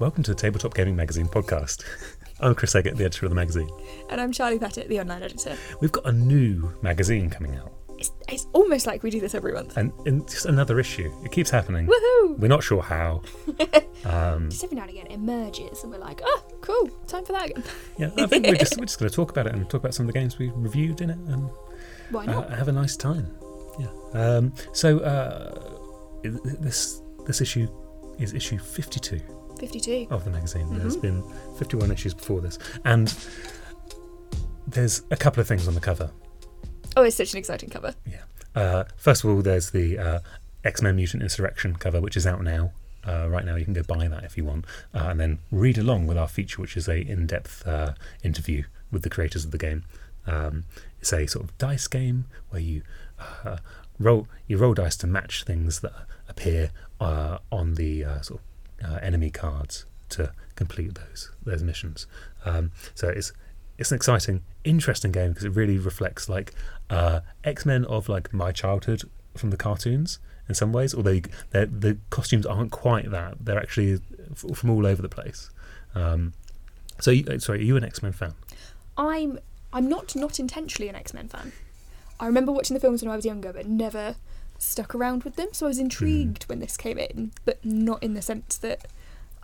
Welcome to the Tabletop Gaming Magazine podcast. I'm Chris Eggett, the editor of the magazine. And I'm Charlie Pettit, the online editor. We've got a new magazine coming out, It's, it's almost like we do this every month. and, and just another issue. It keeps happening. Woohoo! We're not sure how. Um, Just every now and again it emerges and we're like, oh, cool, time for that again. yeah, I think we're just we're just going to talk about it and talk about some of the games we reviewed in it and Why uh, not? have a nice time. Yeah. Um, so uh, this this issue is issue 52 52. of the magazine. There's Mhm. been 51 issues before this, and there's a couple of things on the cover. Oh, it's such an exciting cover. Uh, first of all, there's the uh, X Men Mutant Insurrection cover, which is out now. Uh, right now, you can go buy that if you want, uh, and then read along with our feature, which is a in-depth uh, interview with the creators of the game. Um, it's a sort of dice game where you uh, roll you roll dice to match things that appear uh, on the uh, sort of uh, enemy cards to complete those those missions. Um, so it's it's an exciting, interesting game because it really reflects like uh, X Men of like my childhood from the cartoons in some ways. Although the costumes aren't quite that; they're actually f- from all over the place. Um, so, you, uh, sorry, are you an X Men fan? I'm I'm not not intentionally an X Men fan. I remember watching the films when I was younger, but never stuck around with them. So I was intrigued when this came in, but not in the sense that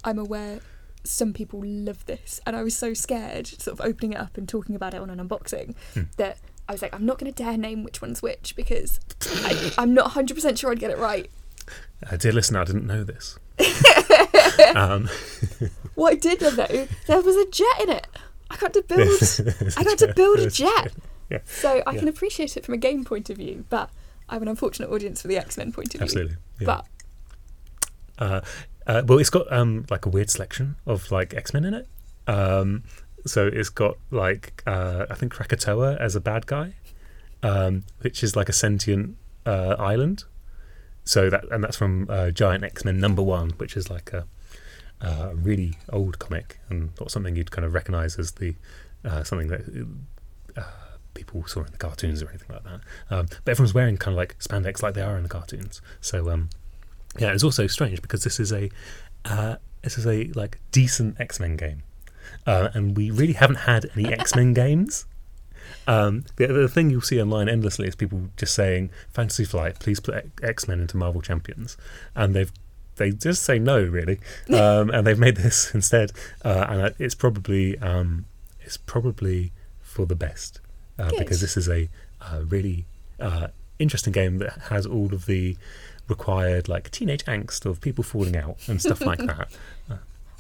I'm aware some people love this. And I was so scared, sort of opening it up and talking about it on an unboxing, Hmm. that I was like, I'm not going to dare name which one's which because I, I'm not 100% sure I'd get it right. Uh, dear listener, I didn't know this. um, What I did know, though, there was a jet in it. I got to build. I got to build a jet. Yeah. So I Yeah. can appreciate it from a game point of view, but I have an unfortunate audience for the X Men point of view. Absolutely. Yeah. But Uh, uh, well, it's got um, like a weird selection of like X Men in it. Um, so it's got like uh, I think Krakoa as a bad guy, um, which is like a sentient uh, island. So that and that's from uh, Giant X Men number one, which is like a, a really old comic and not something you'd kind of recognise as the uh, something that uh, people saw in the cartoons or anything like that. Um, but everyone's wearing kind of like spandex like they are in the cartoons. So um, yeah, it's also strange because this is a uh, this is a like decent X Men game, uh, and we really haven't had any X Men games. Um, the, the thing you'll see online endlessly is people just saying Fantasy Flight, please put X Men into Marvel Champions, and they've they just say no really, um, and they've made this instead, uh, and it's probably um, it's probably for the best uh, because this is a uh, really uh, interesting game that has all of the required like teenage angst of people falling out and stuff like that.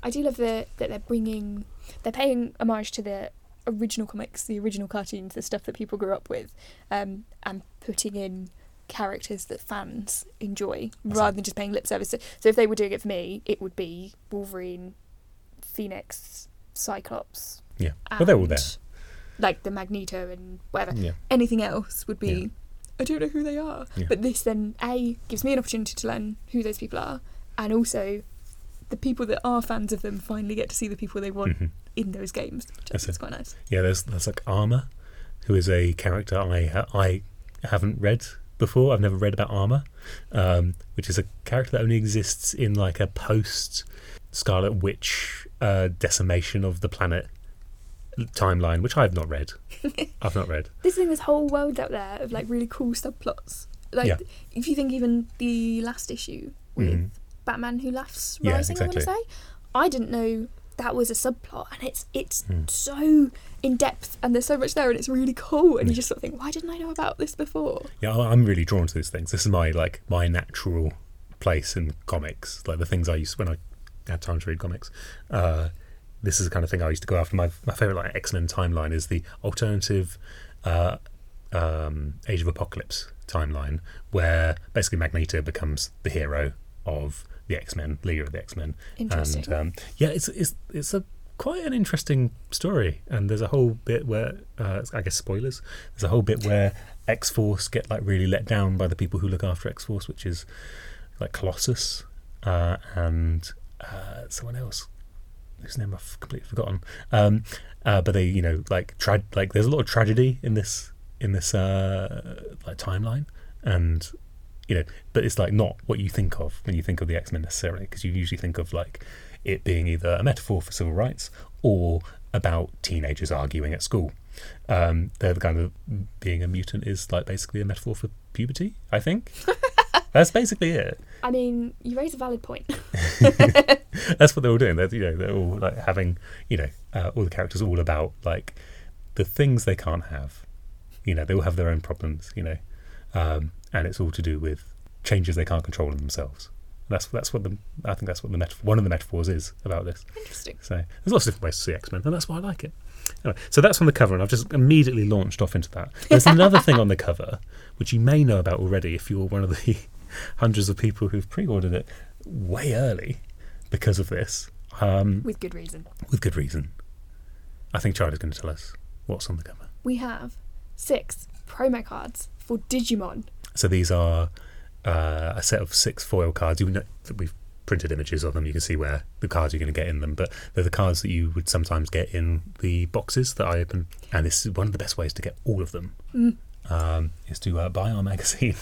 I do love the, that they're bringing, they're paying homage to the original comics, the original cartoons, the stuff that people grew up with, um, and putting in characters that fans enjoy rather than just paying lip service. So, so if they were doing it for me, it would be Wolverine, Phoenix, Cyclops. Yeah, well they're all there. Like the Magneto and whatever. Yeah, anything else would be Yeah. I don't know who they are. Yeah. But this then A gives me an opportunity to learn who those people are and also the people that are fans of them finally get to see the people they want hmm in those games, which That's quite nice. yeah. There's there's like Armor, who is a character I I haven't read before. I've never read about Armor, um, which is a character that only exists in like a post Scarlet Witch uh, decimation of the planet timeline, which I've not read. I've not read. There's thing this whole world out there of like really cool subplots. Like Yeah. if you think even the last issue with Mhm. Batman Who Laughs Yeah, Rising, I want to say. I didn't know that was a subplot, and it's it's Hmm. so in depth, and there's so much there, and it's really cool. And Yeah. you just sort of think, why didn't I know about this before? Yeah, I'm really drawn to these things. This is my like my natural place in comics, like the things I used when I had time to read comics. Uh, this is the kind of thing I used to go after. My my favorite like X Men timeline is the alternative uh, um, Age of Apocalypse timeline, where basically Magneto becomes the hero of the X Men, leader of the X Men, Interesting. and um, yeah, it's it's it's a quite an interesting story. And there's a whole bit where uh, I guess spoilers. There's a whole bit where X Force get like really let down by the people who look after X Force, which is like Colossus uh, and uh, someone else whose name I've completely forgotten. Um, uh, but they, you know, like tra- like there's a lot of tragedy in this in this uh, like timeline, and you know, but it's like not what you think of when you think of the X Men necessarily, because you usually think of like it being either a metaphor for civil rights or about teenagers arguing at school. Um, they're the kind of being a mutant is like basically a metaphor for puberty. I think that's basically it. I mean, you raise a valid point. That's what they're all doing. They're you know they're all like having you know uh, all the characters all about like the things they can't have. You know they all have their own problems. You know, um, and it's all to do with changes they can't control in themselves. That's that's what the I think that's what the metaphor, one of the metaphors is about this. Interesting. So there's lots of different ways to see X Men, and that's why I like it. Anyway, so that's on the cover, and I've just immediately launched off into that. There's another thing on the cover which you may know about already if you're one of the hundreds of people who've pre-ordered it way early because of this, um, With good reason. with good reason. I think Charlie's going to tell us what's on the cover. We have six promo cards for Digimon. So these are uh, a set of six foil cards. You know that we've printed images of them. You can see where the cards you're going to get in them. But they're the cards that you would sometimes get in the boxes that I open. And this is one of the best ways to get all of them. Mm. Um, is to uh, buy our magazine,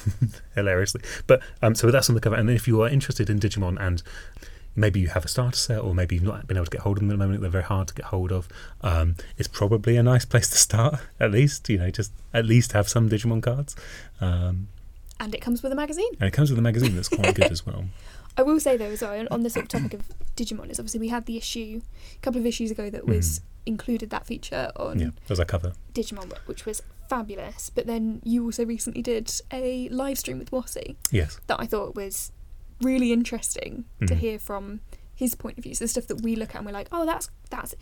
hilariously. But um, so that's on the cover. And then if you are interested in Digimon and maybe you have a starter set, or maybe you've not been able to get hold of them at the moment, they're very hard to get hold of. Um, it's probably a nice place to start, at least. You know, just at least have some Digimon cards. Um, And it comes with a magazine. and it comes with a magazine that's quite good as well. I will say though, as well, on- the sort of topic of Digimon, is obviously we had the issue a couple of issues ago that was included that feature on Mm. Yeah, there's a cover. Digimon, which was fabulous. But then you also recently did a live stream with Wossi Yes. that I thought was really interesting to Mhm. hear from his point of view. So the stuff that we look at and we're like, oh, that's that's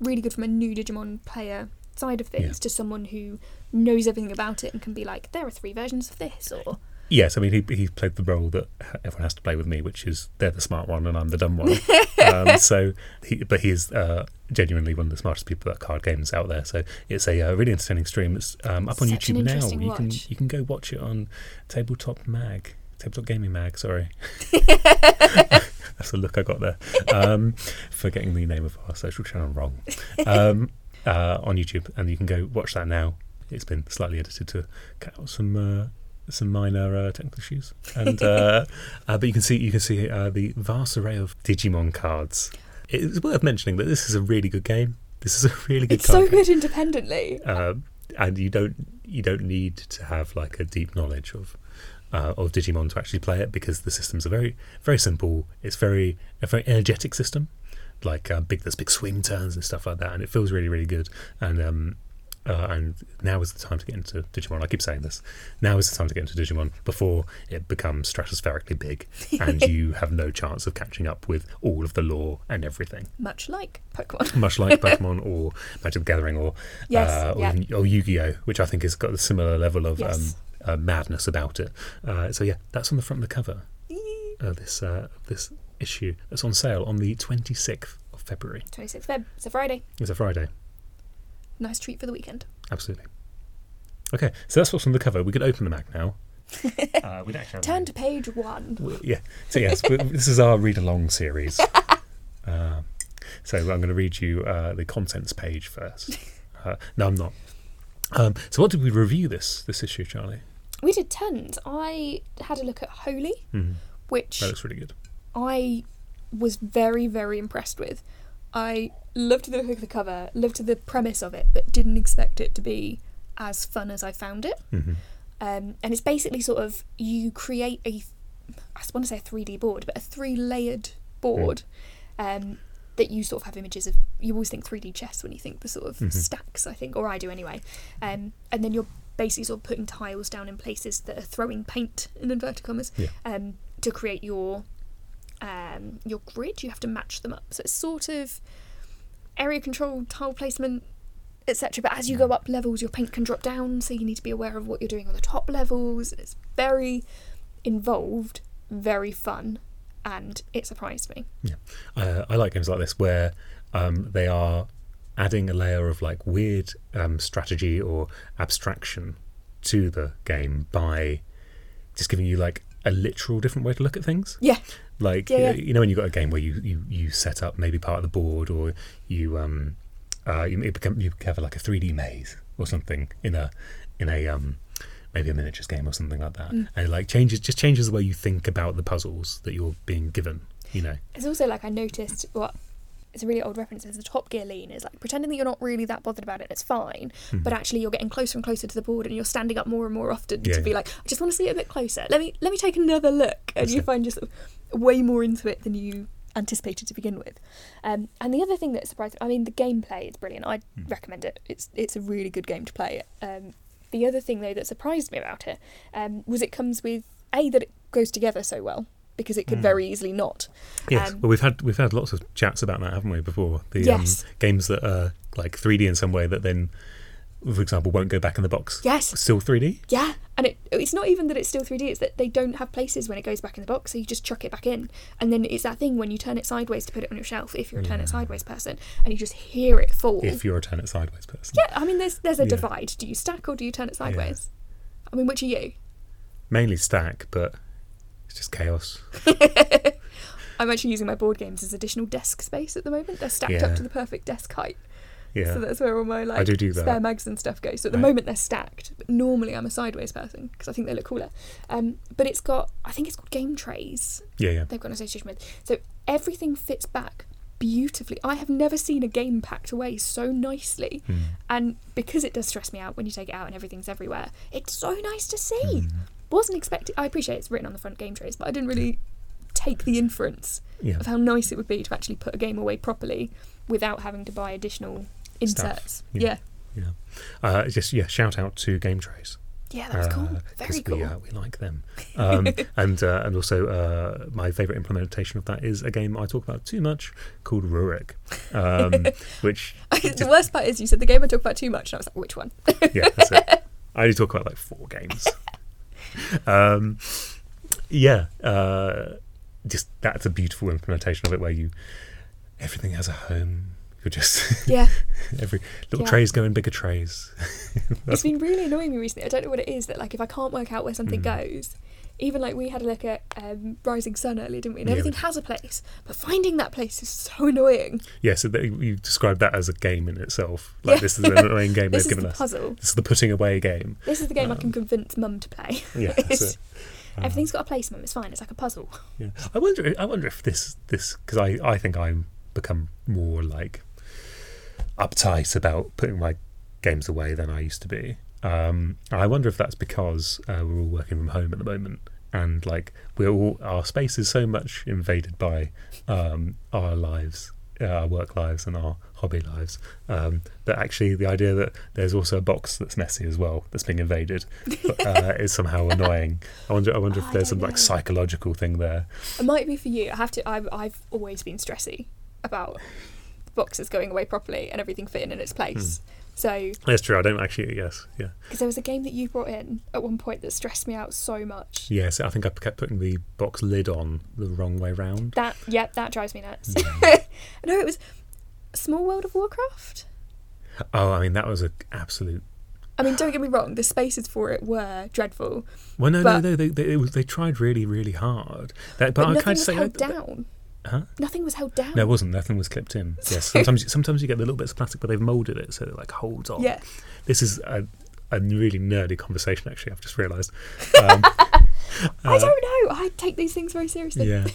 really good from a new Digimon player side of things Yeah. to someone who knows everything about it and can be like, there are three versions of this, or Yes, I mean, he, he played the role that everyone has to play with me, which is they're the smart one and I'm the dumb one. um, so, he, but he is uh, genuinely one of the smartest people at card games out there. So it's a uh, really entertaining stream. It's um, up on Such an YouTube now. You can you can go watch it on Tabletop Mag, Tabletop Gaming Mag. Sorry, that's the look I got there um, for getting the name of our social channel wrong um, uh, on YouTube, and you can go watch that now. It's been slightly edited to cut out some. Uh, some minor uh, technical issues, and uh, uh, but you can see you can see uh, the vast array of Digimon cards. It's worth mentioning that this is a really good game. This is a really good it's card so game, good independently. Um and you don't you don't need to have like a deep knowledge of uh, of Digimon to actually play it because the systems are very very simple. It's very a very energetic system, like uh, big there's big swing turns and stuff like that, and it feels really really good. And um, uh, and now is the time to get into Digimon. I keep saying this. Now is the time to get into Digimon before it becomes stratospherically big, and you have no chance of catching up with all of the lore and everything. Much like Pokemon. Much like Pokemon or Magic the Gathering or Yes, uh, or, yeah. or Yu-Gi-Oh, which I think has got a similar level of Yes. um, uh, madness about it. Uh, so yeah, that's on the front of the cover of this uh, this issue. That's on sale on the 26th of February. 26th Feb. It's a Friday. It's a Friday. Nice treat for the weekend. Absolutely. Okay, so that's what's on the cover. We could open the Mac now. uh, we'd actually Turn to page one. we- yeah. So yes, this is our read along series. Uh, so I'm going to read you uh, the contents page first. Uh, no, I'm not. Um, so what did we review this this issue, Charlie? We did tons. I had a look at Holi, Mm, which that looks really good. I was very, very impressed with. I loved the look of the cover, loved the premise of it, but didn't expect it to be as fun as I found it. hmm Um, and it's basically sort of you create a, I want to say a 3D board, but a three layered board um, that you sort of have images of. You always think 3D chess when you think the sort of Mhm. stacks, I think, or I do anyway. Um, and then you're basically sort of putting tiles down in places that are throwing paint in inverted commas Yeah. um, to create your um, your grid. You have to match them up. So it's sort of area control, tile placement, etc. But as you go up levels, your paint can drop down, so you need to be aware of what you're doing on the top levels. It's very involved, very fun, and it surprised me. Uh, I like games like this where um, they are adding a layer of like weird um, strategy or abstraction to the game by just giving you like a literal different way to look at things. Yeah. Like Yeah, yeah. you know when you've got a game where you, you, you set up maybe part of the board or you um uh, you, become, you have like a 3D maze or something in a in a um maybe a miniatures game or something like that, Mm. and it like changes just changes the way you think about the puzzles that you're being given. You know, It's also like I noticed what it's a really old reference. It's the Top Gear lean. Is like pretending that you're not really that bothered about it. It's fine, Mhm. but actually you're getting closer and closer to the board, and you're standing up more and more often Yeah, to be like, I just want to see it a bit closer. Let me let me take another look, and That's you it. find yourself way more into it than you anticipated to begin with. Um, and the other thing that surprised, I mean, the gameplay is brilliant. I Mm. recommend it. It's it's a really good game to play. Um, the other thing though that surprised me about it um, was it comes with a that it goes together so well because it could Mm. very easily not. yes. Um, well, we've had we've had lots of chats about that, haven't we? Before the Yes. um, games that are like 3D in some way that then, for example, won't go back in the box. Yes. Still 3D. Yeah, and it, it's not even that it's still 3D, it's that they don't have places when it goes back in the box, so you just chuck it back in. And then it's that thing when you turn it sideways to put it on your shelf, if you're a turn Yeah. it sideways person, and you just hear it fall. If you're a turn it sideways person. yeah, I mean, there's there's a Yeah. divide. Do you stack or do you turn it sideways? I mean, which are you? Mainly stack, but it's just chaos. I'm actually using my board games as additional desk space at the moment. They're stacked Yeah. up to the perfect desk height. Yeah. So that's where all my like do do spare mags and stuff go. So at the Right. moment they're stacked. But normally I'm a sideways person because I think they look cooler. Um, but it's got I think it's called game trays. yeah, yeah. they've got an association with. So everything fits back beautifully. I have never seen a game packed away so nicely. Mm. And because it does stress me out when you take it out and everything's everywhere, it's so nice to see. Mm. Wasn't expecting. I appreciate it's written on the front game trays, but I didn't really take the inference Yeah. of how nice it would be to actually put a game away properly without having to buy additional inserts. yeah. Yeah. Uh, just yeah. Shout out to Game Trays. Yeah, that was cool. Uh, Very cool. We, uh, we like them. Um, and uh, and also uh, my favourite implementation of that is a game I talk about too much called Rurik, um, which the worst part is you said the game I talk about too much, and I was like, which one? yeah, that's it. I only talk about like four games. um, yeah, uh, just that's a beautiful implementation of it where you everything has a home. You're just yeah. every little Yeah. trays go in bigger trays. It's been really annoying me recently. I don't know what it is that like if I can't work out where something Mm. goes, even like we had a look at um, Rising Sun earlier, didn't we? And everything has a place, but finding that place is so annoying. Yeah, so that, you described that as a game in itself. Like Yeah. this is an annoying game they've given the us. puzzle. This is the putting away game. This is the game I can Um, convince Mum to play. Yeah, that's it. Everything's got a place, Mum. It's fine. It's like a puzzle. Yeah, I wonder. I wonder if this this because I I think I'm become more like uptight about putting my games away than I used to be. Um, I wonder if that's because uh, we're all working from home at the moment, and like we're all our space is so much invaded by um, our lives, uh, our work lives, and our hobby lives. Um, that actually the idea that there's also a box that's messy as well that's being invaded uh, is somehow annoying. I wonder. I wonder Oh, if I there's some don't like psychological thing there. It might be for you. I have to. I've, I've always been stressy about boxes going away properly and everything fitting in its place. Hmm. So, That's true. I don't actually. Yes. Yeah. because there was a game that you brought in at one point that stressed me out so much. Yes. I think I kept putting the box lid on the wrong way round. That, yep, that drives me nuts. Mm. no, it was Small World of Warcraft. Oh, I mean that was an absolute. I mean, don't get me wrong, the spaces for it were dreadful, Well, no, no, no. They, they, was, they tried really, really hard. That, but, but, I nothing kind of was say held that- down. Huh? Nothing was held down. No, it wasn't. Nothing was clipped in. Yes. Sometimes, sometimes you get the little bits of plastic, but they've molded it so it like holds on. Yeah. This is a, a really nerdy conversation. Actually, I've just realised. Um, I don't know. I take these things very seriously. yeah,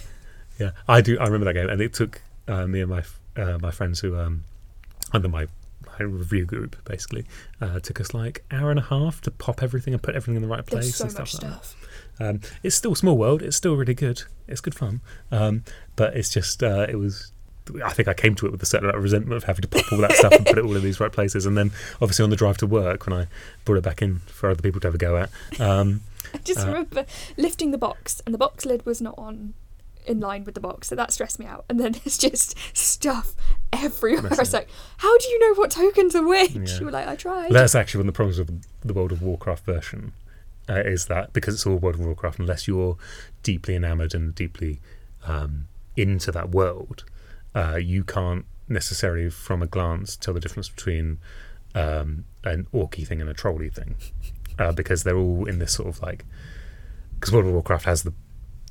yeah. I do. I remember that game, and it took uh, me and my uh, my friends who um under my my review group basically uh, took us like hour and a half to pop everything and put everything in the right place There's so and stuff much like that. Um, it's still small world. It's still really good. It's good fun. Um, but it's just uh, it was. I think I came to it with a certain amount of resentment of having to pop all that stuff and put it all in these right places. And then obviously on the drive to work when I brought it back in for other people to have a go at. Um, I just Uh, remember lifting the box, and the box lid was not on in line with the box, so that stressed me out. And then there's just stuff everywhere. I was like, "How do you know what tokens are which?" Yeah. You were like, "I tried." That's actually one of the problems with the World of Warcraft version. Uh, is that because it's all World of Warcraft, unless you're deeply enamored and deeply um, into that world, uh, you can't necessarily, from a glance, tell the difference between um, an orky thing and a trolly thing, uh, because they're all in this sort of like. Because World of Warcraft has the,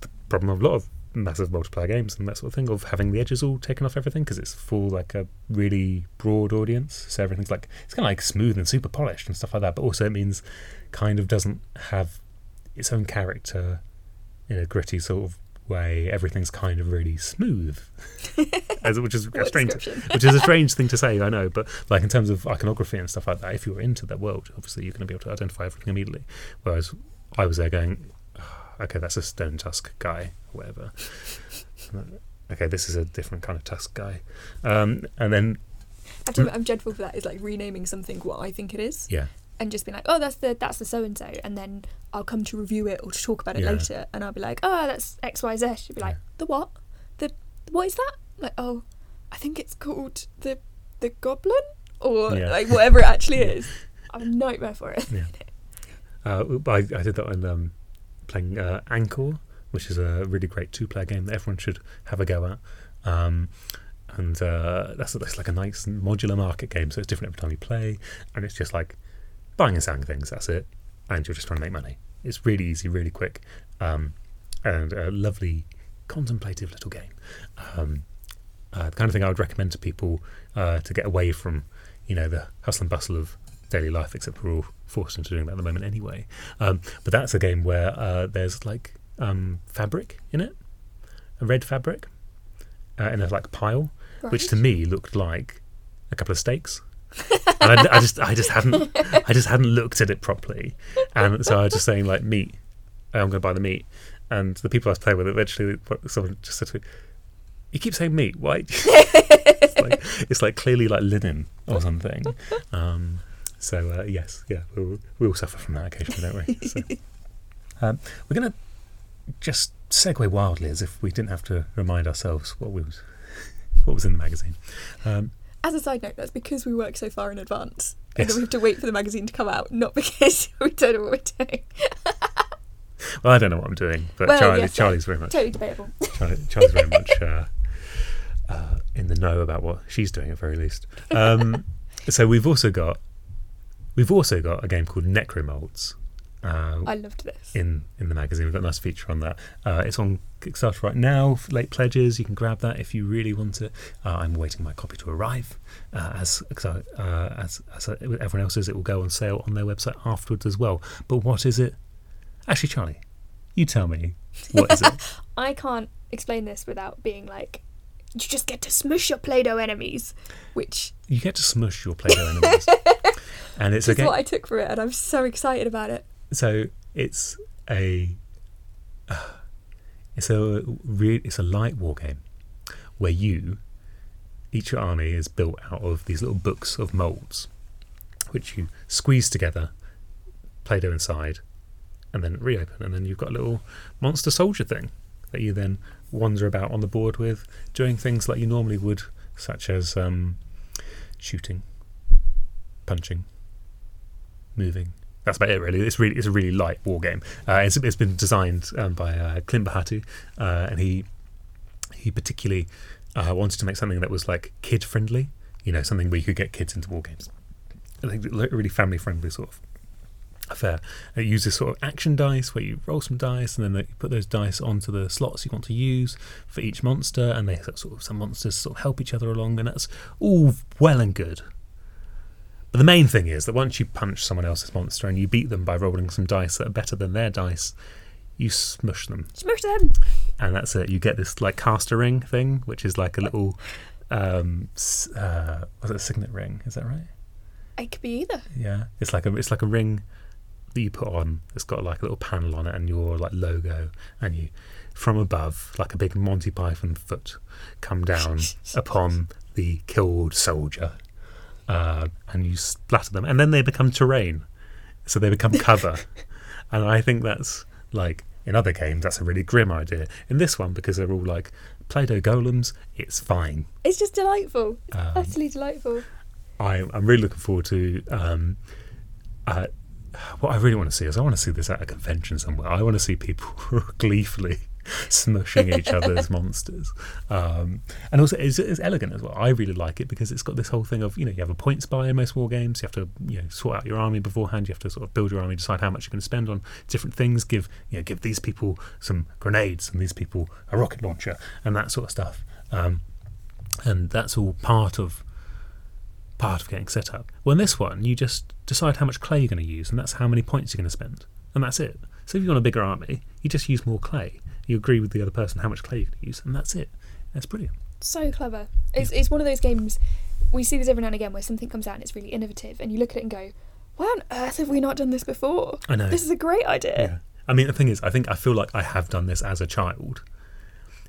the problem of a lot of massive multiplayer games and that sort of thing of having the edges all taken off everything because it's full like a really broad audience. So everything's like it's kind of like smooth and super polished and stuff like that. But also it means kind of doesn't have its own character in a gritty sort of way. Everything's kind of really smooth, As, which is a strange, which is a strange thing to say. I know, but like in terms of iconography and stuff like that, if you're into that world, obviously you're going to be able to identify everything immediately. Whereas I was there going, "Ah, okay, that's a stone tusk guy, or whatever. okay, this is a different kind of tusk guy. Um, and then I do, I'm dreadful for that. Is like renaming something what I think it is, yeah, and just being like, oh, that's the that's the so and so, and then I'll come to review it or to talk about it Yeah. later, and I'll be like, oh, that's X Y Z. She'll be like, the what? The what is that? I'm like, oh, I think it's called the the goblin or Yeah. like whatever it actually is. I'm a nightmare for it. yeah. Uh, but I, I did that on um, playing uh, Anchor, which is a really great two-player game that everyone should have a go at. Um, and uh, that's, that's like a nice modular market game, so it's different every time you play, and it's just like buying and selling things. That's it, and you're just trying to make money. It's really easy, really quick, um, and a lovely contemplative little game. Um, uh, the kind of thing I would recommend to people uh, to get away from, you know, the hustle and bustle of daily life. Except we're all forced into doing that at the moment anyway. Um, but that's a game where uh, there's like um, fabric in it, a red fabric, uh, in a like pile, which to me looked like a couple of steaks. and I, I just, I just hadn't, I just hadn't looked at it properly, and so I was just saying like meat. I'm going to buy the meat, and the people I was playing with eventually, someone just said to me, "You keep saying meat. Why?" it's, like, it's like clearly like linen or something. Um, so uh, yes, yeah, we all, we all suffer from that occasionally, don't we? So, um, we're going to just segue wildly as if we didn't have to remind ourselves what was what was in the magazine. Um, As a side note, that's because we work so far in advance, and Yes. then we have to wait for the magazine to come out, not because we don't know what we're doing. well, I don't know what I'm doing, but Well, Charlie, yes, Charlie's very much Totally debatable. Charlie, Charlie's very much uh, uh, in the know about what she's doing at very least. Um, so we've also got we've also got a game called Necromolds. Uh, I loved this. in in the magazine. We've got a nice feature on that. Uh, it's on Kickstarter right now. Late pledges, you can grab that if you really want it. Uh, I'm waiting my copy to arrive. Uh, as uh, as as everyone else is, it will go on sale on their website afterwards as well. But what is it? Actually, Charlie, you tell me. What is it? I can't explain this without being like, you just get to smush your Play-Doh enemies, which you get to smush your Play-Doh enemies, and it's is a game. what I took for it, and I'm so excited about it. so it's a it's a re- it's a light war game where you each army is built out of these little books of molds which you squeeze together play-doh inside and then reopen and then you've got a little monster soldier thing that you then wander about on the board with doing things like you normally would such as um, shooting punching moving. That's about it really. It's really it's a really light war game. Uh, it's, it's been designed um, by uh, Clint Bohaty uh, and he he particularly uh, wanted to make something that was like kid friendly you know something where you could get kids into war games. I think really family friendly sort of. Affair it uses sort of action dice where you roll some dice and then you put those dice onto the slots you want to use for each monster and they sort of some monsters sort of help each other along and that's all well and good but the main thing is that once you punch someone else's monster and you beat them by rolling some dice that are better than their dice, you smush them. Smush them. And that's it. You get this like caster ring thing, which is like a little um uh was it a signet ring, is that right? It could be either. Yeah. It's like a it's like a ring that you put on. It's got like a little panel on it and your like logo and you from above, like a big Monty Python foot, come down upon the killed soldier, uh, and you splatter them, and then they become terrain, so they become cover. and I think that's like in other games, that's a really grim idea. In this one, because they're all like Play-Doh golems, it's fine. It's just delightful. It's Um, utterly delightful. I, I'm really looking forward to. Um, uh, what I really want to see is I want to see this at a convention somewhere. I want to see people gleefully smushing each other's monsters. Um, and also, it's, it's elegant as well. I really like it because it's got this whole thing of you know you have a points buy in most war games. You have to you know sort out your army beforehand. You have to sort of build your army, decide how much you're going to spend on different things. Give you know give these people some grenades and these people a rocket launcher and that sort of stuff. Um, and that's all part of part of getting set up. Well, in this one, you just decide how much clay you're going to use, and that's how many points you're going to spend, and that's it. So if you want a bigger army, you just use more clay. You agree with the other person how much clay you can use, and that's it. That's brilliant. So clever. It's, it's one of those games, we see this every now and again where something comes out and it's really innovative, and you look at it and go, why on earth have we not done this before? I know. This is a great idea. Yeah. I mean, the thing is, I think I feel like I have done this as a child,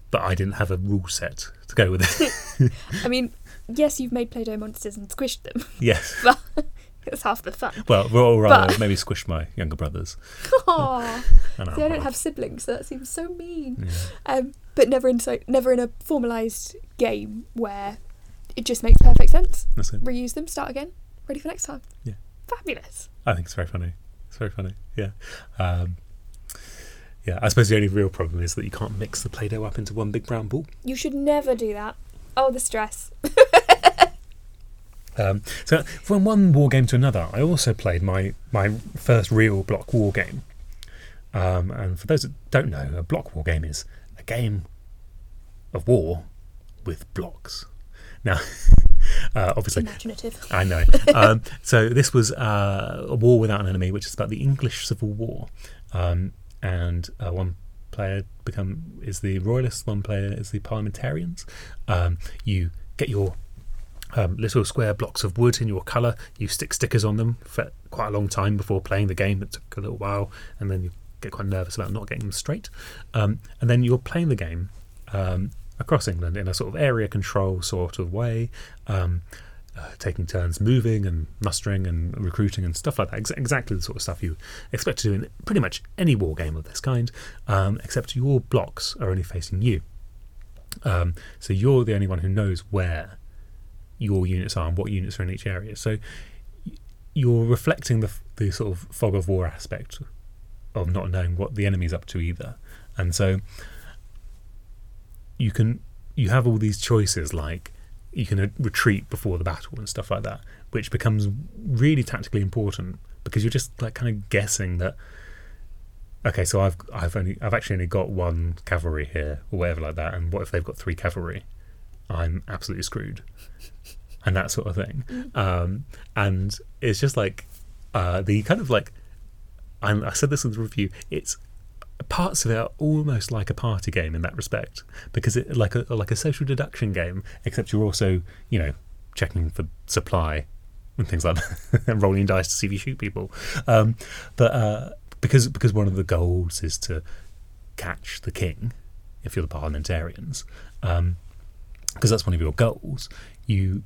but I didn't have a rule set to go with it. I mean, yes, you've made Play Doh monsters and squished them, yes. but it's half the fun. Well, or rather, But- maybe squish my younger brothers. Aw. And See, I don't have siblings, so that seems so mean. Yeah. Um, but never in so never in a formalised game where it just makes perfect sense. That's it. Reuse them, start again, ready for next time. Yeah. Fabulous. I think it's very funny. It's very funny. Yeah. Um, yeah. I suppose the only real problem is that you can't mix the Play-Doh up into one big brown ball. You should never do that. Oh, the stress. Um, so from one war game to another, I also played my my first real block war game. Um, and for those that don't know, a block war game is a game of war with blocks. Now, uh, obviously, Imaginative. I know. Um, so this was uh, a war without an enemy, which is about the English Civil War, um, and uh, one player become is the royalists, one player is the parliamentarians. Um, you get your um, little square blocks of wood in your colour. You stick stickers on them for quite a long time before playing the game. It took a little while, and then you get quite nervous about not getting them straight. Um, and then you're playing the game um, across England in a sort of area control sort of way, um, uh, taking turns moving and mustering and recruiting and stuff like that. Ex- exactly the sort of stuff you expect to do in pretty much any war game of this kind, um, except your blocks are only facing you. Um, so you're the only one who knows where your units are and what units are in each area. So you're reflecting the, the sort of fog of war aspect of not knowing what the enemy's up to either. And so you can you have all these choices like you can retreat before the battle and stuff like that, which becomes really tactically important because you're just like kind of guessing that okay, so I've I've only I've actually only got one cavalry here or whatever like that, and what if they've got three cavalry? I'm absolutely screwed, and that sort of thing. Um, and it's just like uh, the kind of like I'm, I said this in the review. It's parts of it are almost like a party game in that respect because it like a like a social deduction game, except you're also you know checking for supply and things like that, and rolling dice to see if you shoot people. Um, but uh, because because one of the goals is to catch the king, if you're the parliamentarians, um, because that's one of your goals. You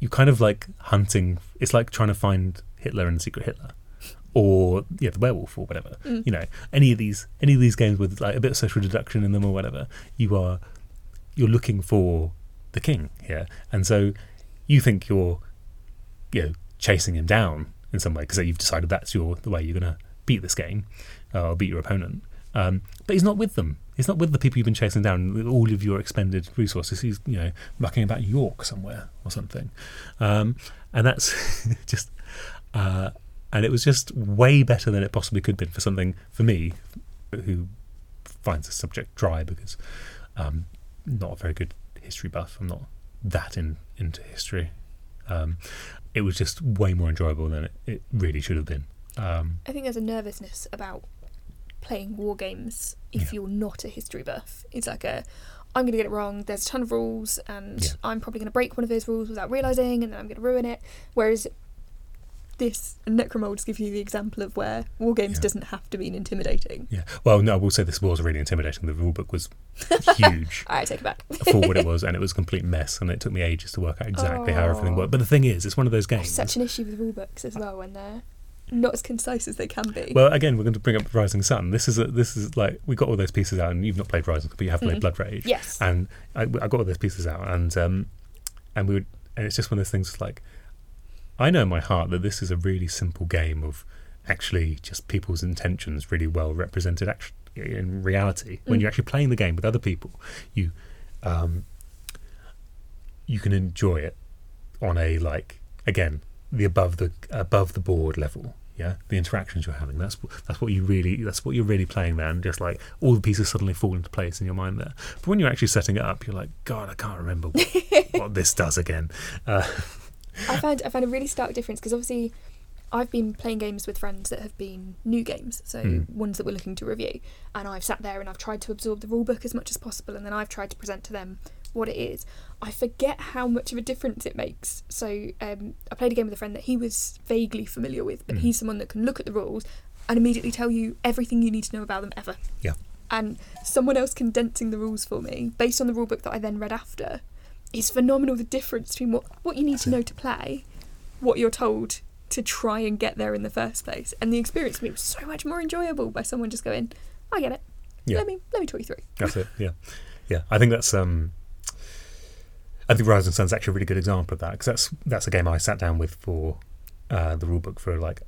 you kind of like hunting. It's like trying to find Hitler and the Secret Hitler, or yeah, the werewolf or whatever. Mm. You know, any of these any of these games with like a bit of social deduction in them or whatever. You are you're looking for the king here, and so you think you're you know chasing him down in some way because you've decided that's your the way you're to beat this game uh, or beat your opponent. Um, but he's not with them. He's not with the people you've been chasing down with all of your expended resources. He's you know mucking about York somewhere or something, um, and that's just uh, and it was just way better than it possibly could have been for something for me who finds the subject dry because um, not a very good history buff. I'm not that in into history. Um, it was just way more enjoyable than it, it really should have been. Um, I think there's a nervousness about playing war games if Yeah. you're not a history buff. It's like a I'm going to get it wrong. There's a ton of rules, and Yeah. I'm probably going to break one of those rules without realizing, and then I'm going to ruin it. Whereas this Necromolds give you the example of where war games Yeah. doesn't have to be intimidating. yeah. Well, no, I will say this was really intimidating. The rulebook was huge. I take it back. for what it was, and it was a complete mess, and it took me ages to work out exactly how everything Oh. worked. But the thing is, it's one of those games. Such an issue with rule books as well when they're not as concise as they can be. Well, again, we're going to bring up Rising Sun. This is a, this is like we got all those pieces out, and you've not played Rising, but you have played Mm. Blood Rage. yes. And I, I got all those pieces out, and um, and we would, and it's just one of those things. Like, I know in my heart that this is a really simple game of actually just people's intentions really well represented. Actually, in reality, when Mm. you're actually playing the game with other people, you um, you can enjoy it on a like again the above the above the board level. Yeah, the interactions you're having. That's that's what you really that's what you're really playing there, and just like all the pieces suddenly fall into place in your mind there. But when you're actually setting it up, you're like, God, I can't remember what, what this does again. Uh, I found I found a really stark difference because obviously I've been playing games with friends that have been new games, so Mm. ones that we're looking to review, and I've sat there and I've tried to absorb the rulebook as much as possible, and then I've tried to present to them what it is. I forget how much of a difference it makes. So um, I played a game with a friend that he was vaguely familiar with, but Mm. he's someone that can look at the rules and immediately tell you everything you need to know about them ever. Yeah. And someone else condensing the rules for me based on the rulebook that I then read after is phenomenal. The difference between what, what you need to know to play, what you're told to try and get there in the first place, and the experience for me was so much more enjoyable by someone just going, "I get it. Yeah. Let me let me talk you through." That's it. Yeah, yeah. I think that's. Um, I think Rising Sun's actually a really good example of that because that's that's a game I sat down with for uh, the rulebook for like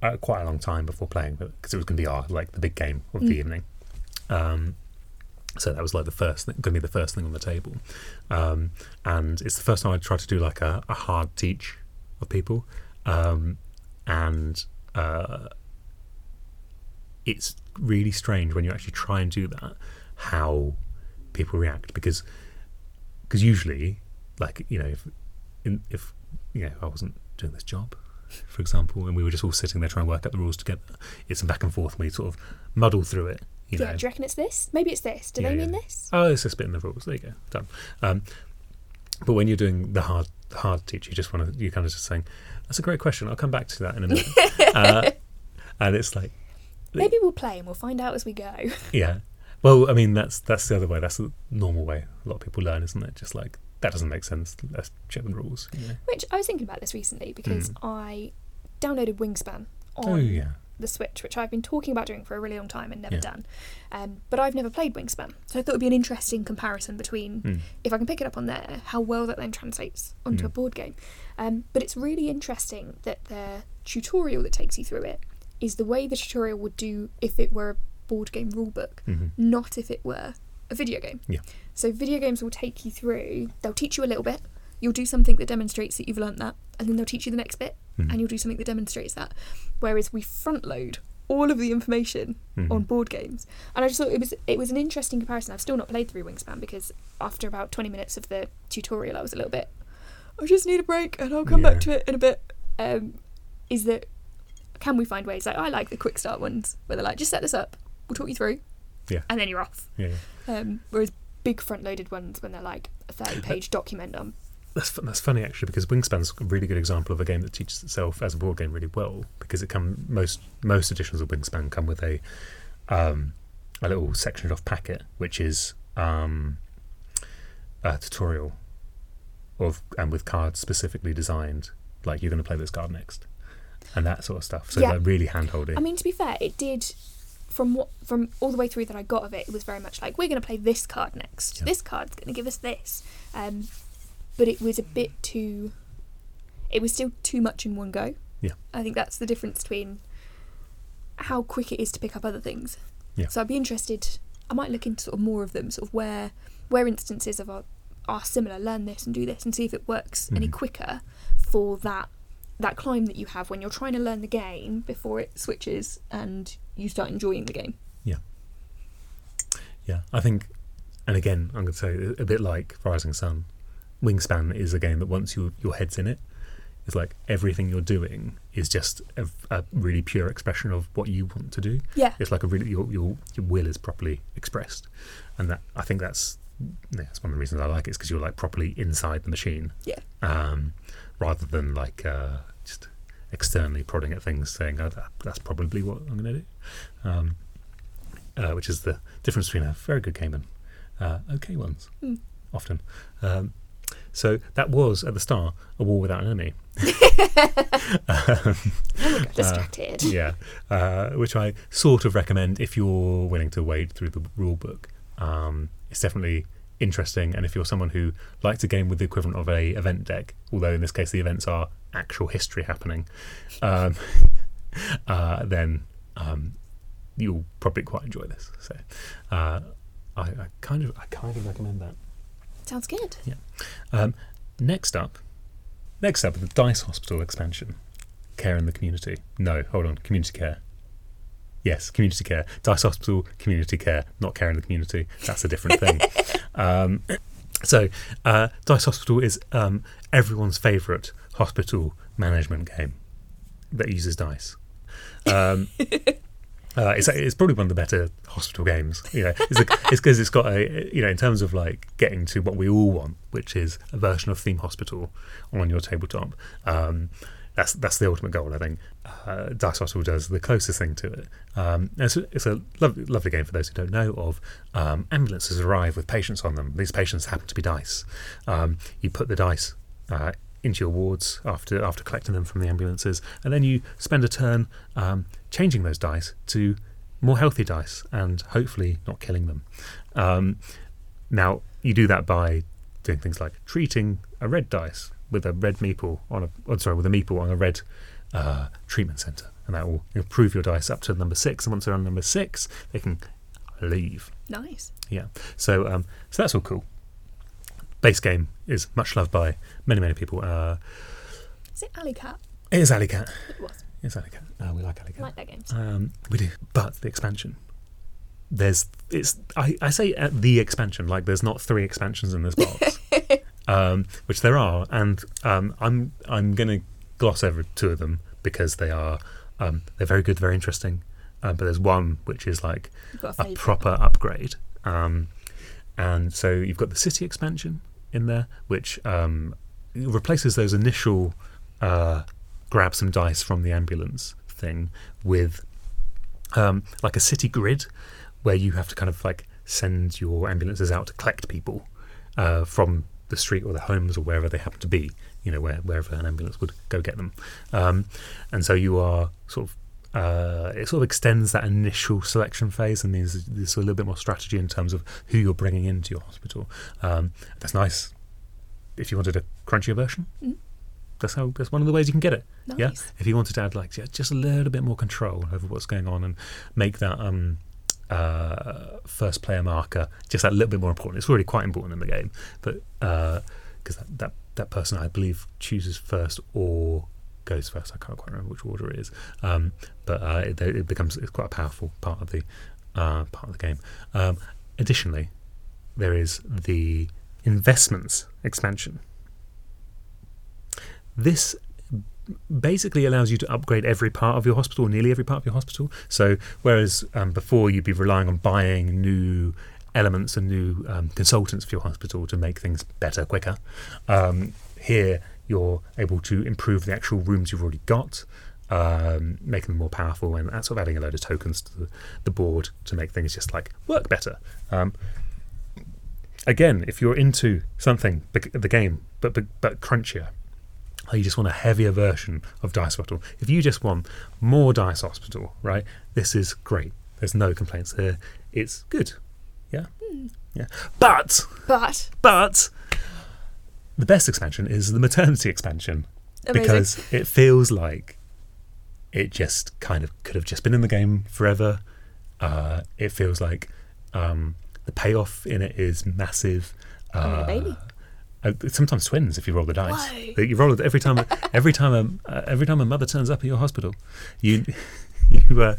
uh, quite a long time before playing, because it was going to be our like the big game of the Mm. evening. Um, so that was like the first going to be the first thing on the table, um, and it's the first time I tried to do like a, a hard teach of people, um, and uh, it's really strange when you actually try and do that how people react because because usually like you know if in, if you know I wasn't doing this job for example and we were just all sitting there trying to work out the rules together it's a back and forth and we sort of muddle through it you yeah, know do you reckon it's this? Maybe it's this. Do Yeah, they yeah. mean this? oh it's this bit in the rules there you go done um, but when you're doing the hard the hard teach you just want to You're kind of just saying that's a great question I'll come back to that in a minute uh, and it's like Maybe we'll play and we'll find out as we go. Yeah. Well, I mean, that's that's the other way. That's the normal way a lot of people learn, isn't it? Just like that doesn't make sense. Let's check the rules. You know? Which I was thinking about this recently because Mm. I downloaded Wingspan on Oh yeah. the Switch, which I've been talking about doing for a really long time and never Yeah. done. Um, but I've never played Wingspan, so I thought it'd be an interesting comparison between Mm. if I can pick it up on there, how well that then translates onto a Mm. board game. Um, but it's really interesting that the tutorial that takes you through it is the way the tutorial would do if it were a board game rulebook, hmm not if it were a video game. Yeah. So video games will take you through. They'll teach you a little bit. You'll do something that demonstrates that you've learnt that, and then they'll teach you the next bit, Mhm. and you'll do something that demonstrates that. Whereas we front load all of the information Mhm. on board games, and I just thought it was it was an interesting comparison. I've still not played through Wingspan because after about twenty minutes of the tutorial, I was a little bit. I just need a break, and I'll come back to it in a bit. Um, is that can we find ways? Like I like the quick start ones where they're like, just set this up, we'll talk you through, Yeah. and then you're off. Yeah, yeah. Um, whereas big front loaded ones when they're like a 30 page document on. That's that's funny actually because Wingspan's a really good example of a game that teaches itself as a board game really well because it come most most editions of Wingspan come with a um, a little sectioned off packet which is um, a tutorial of and with cards specifically designed like you're going to play this card next and that sort of stuff. So Yeah. like really hand holding. I mean, to be fair, it did. From what from all the way through that I got of it, it was very much like we're going to play this card next. Yeah. This card's going to give us this, um, but it was a bit too. It was still too much in one go. Yeah. I think that's the difference between how quick it is to pick up other things. Yeah. So I'd be interested. I might look into sort of more of them, sort of where where instances of are, are similar. Learn this and do this, and see if it works any Mhm. quicker for that that climb that you have when you're trying to learn the game before it switches and you start enjoying the game. Yeah, Yeah, I think, and again, I'm going to say a bit like Rising Sun, Wingspan is a game that once you, your head's in it, it's like everything you're doing is just a, a really pure expression of what you want to do. Yeah. It's like a really your your, your will is properly expressed, and that I think that's yeah, that's one of the reasons I like it is because you're like properly inside the machine. Yeah. Um, rather than like uh, externally prodding at things, saying oh, that, that's probably what I'm going to do. Um, uh, which is the difference between a very good game and uh, okay ones, Mm. often. Um, so that was at the start a war without an enemy. um, Oh, distracted. yeah, uh, which I sort of recommend if you're willing to wade through the rule book. Um, it's definitely interesting, and if you're someone who likes a game with the equivalent of a event deck, although in this case the events are actual history happening, um, uh, then um, you'll probably quite enjoy this. So, uh, I, I kind of I kind of recommend that. Sounds good. Um, next up, next up, the Dice Hospital expansion, care in the community. No, hold on, community care. Yes, community care. Dice Hospital, community care, not care in the community. That's a different thing. um, so, uh, Dice Hospital is um, everyone's favourite hospital management game that uses dice. Um, uh, it's, it's probably one of the better hospital games. You know, it's because it's got a you know in terms of like getting to what we all want, which is a version of Theme Hospital on your tabletop. Um, that's that's the ultimate goal, I think. Uh, Dice Hospital does the closest thing to it. Um, it's, a, it's a lovely, lovely game for those who don't know of. Um, ambulances arrive with patients on them. These patients happen to be dice. Um, you put the dice uh, into your wards after after collecting them from the ambulances, and then you spend a turn um, changing those dice to more healthy dice and hopefully not killing them. Um, now you do that by doing things like treating a red dice with a red meeple on a oh, sorry with a meeple on a red uh, treatment center, and that will improve your dice up to number six. And once they're on number six, they can leave. Nice. Yeah. So um, so that's all cool. Base game is much loved by many many people. Uh, Is it Alley Cat? it is Alley Cat. It was. It's Alley Cat. Uh, we like Alley I Cat. like that game. Um, we do, but the expansion. There's it's I, I say the expansion like there's not three expansions in this box, um, which there are, and um, I'm I'm gonna gloss over two of them because they are um, they're very good, very interesting. Um, but there's one which is like a proper upgrade. Um, and so you've got the city expansion in there, which um, replaces those initial uh, grab some dice from the ambulance thing with um, like a city grid where you have to kind of like send your ambulances out to collect people uh, from the street or the homes or wherever they happen to be, you know, where, wherever an ambulance would go get them. Um, and so you are sort of uh, it sort of extends that initial selection phase and there's, there's a little bit more strategy in terms of who you're bringing into your hospital. Um, that's nice. If you wanted a crunchier version, Mm. that's how that's one of the ways you can get it. Nice. Yeah. If you wanted to add like ju- just a little bit more control over what's going on and make that um, uh, first player marker just that little bit more important. It's already quite important in the game, but because that, that that person I believe chooses first or goes first. I can't quite remember which order it is, um, but uh, it, it becomes it's quite a powerful part of the uh, part of the game. Um, additionally, there is the investments expansion. This basically allows you to upgrade every part of your hospital, nearly every part of your hospital. So, whereas um, before you'd be relying on buying new elements and new um, consultants for your hospital to make things better, quicker, um, here you're able to improve the actual rooms you've already got. Um, making them more powerful and sort of adding a load of tokens to the, the board to make things just like work better. Um, again, if you're into something, the game, but but, but crunchier, you just want a heavier version of Dice Hospital. If you just want more Dice Hospital, right, this is great. There's no complaints here. It's good. Yeah. Yeah. But, But but, the best expansion is the maternity expansion amazing. because it feels like it just kind of could have just been in the game forever. Uh, it feels like um, the payoff in it is massive. I mean, a Uh, uh, sometimes twins if you roll the dice. Whoa. You roll it every time. Every time a uh, every time a mother turns up at your hospital, you you uh,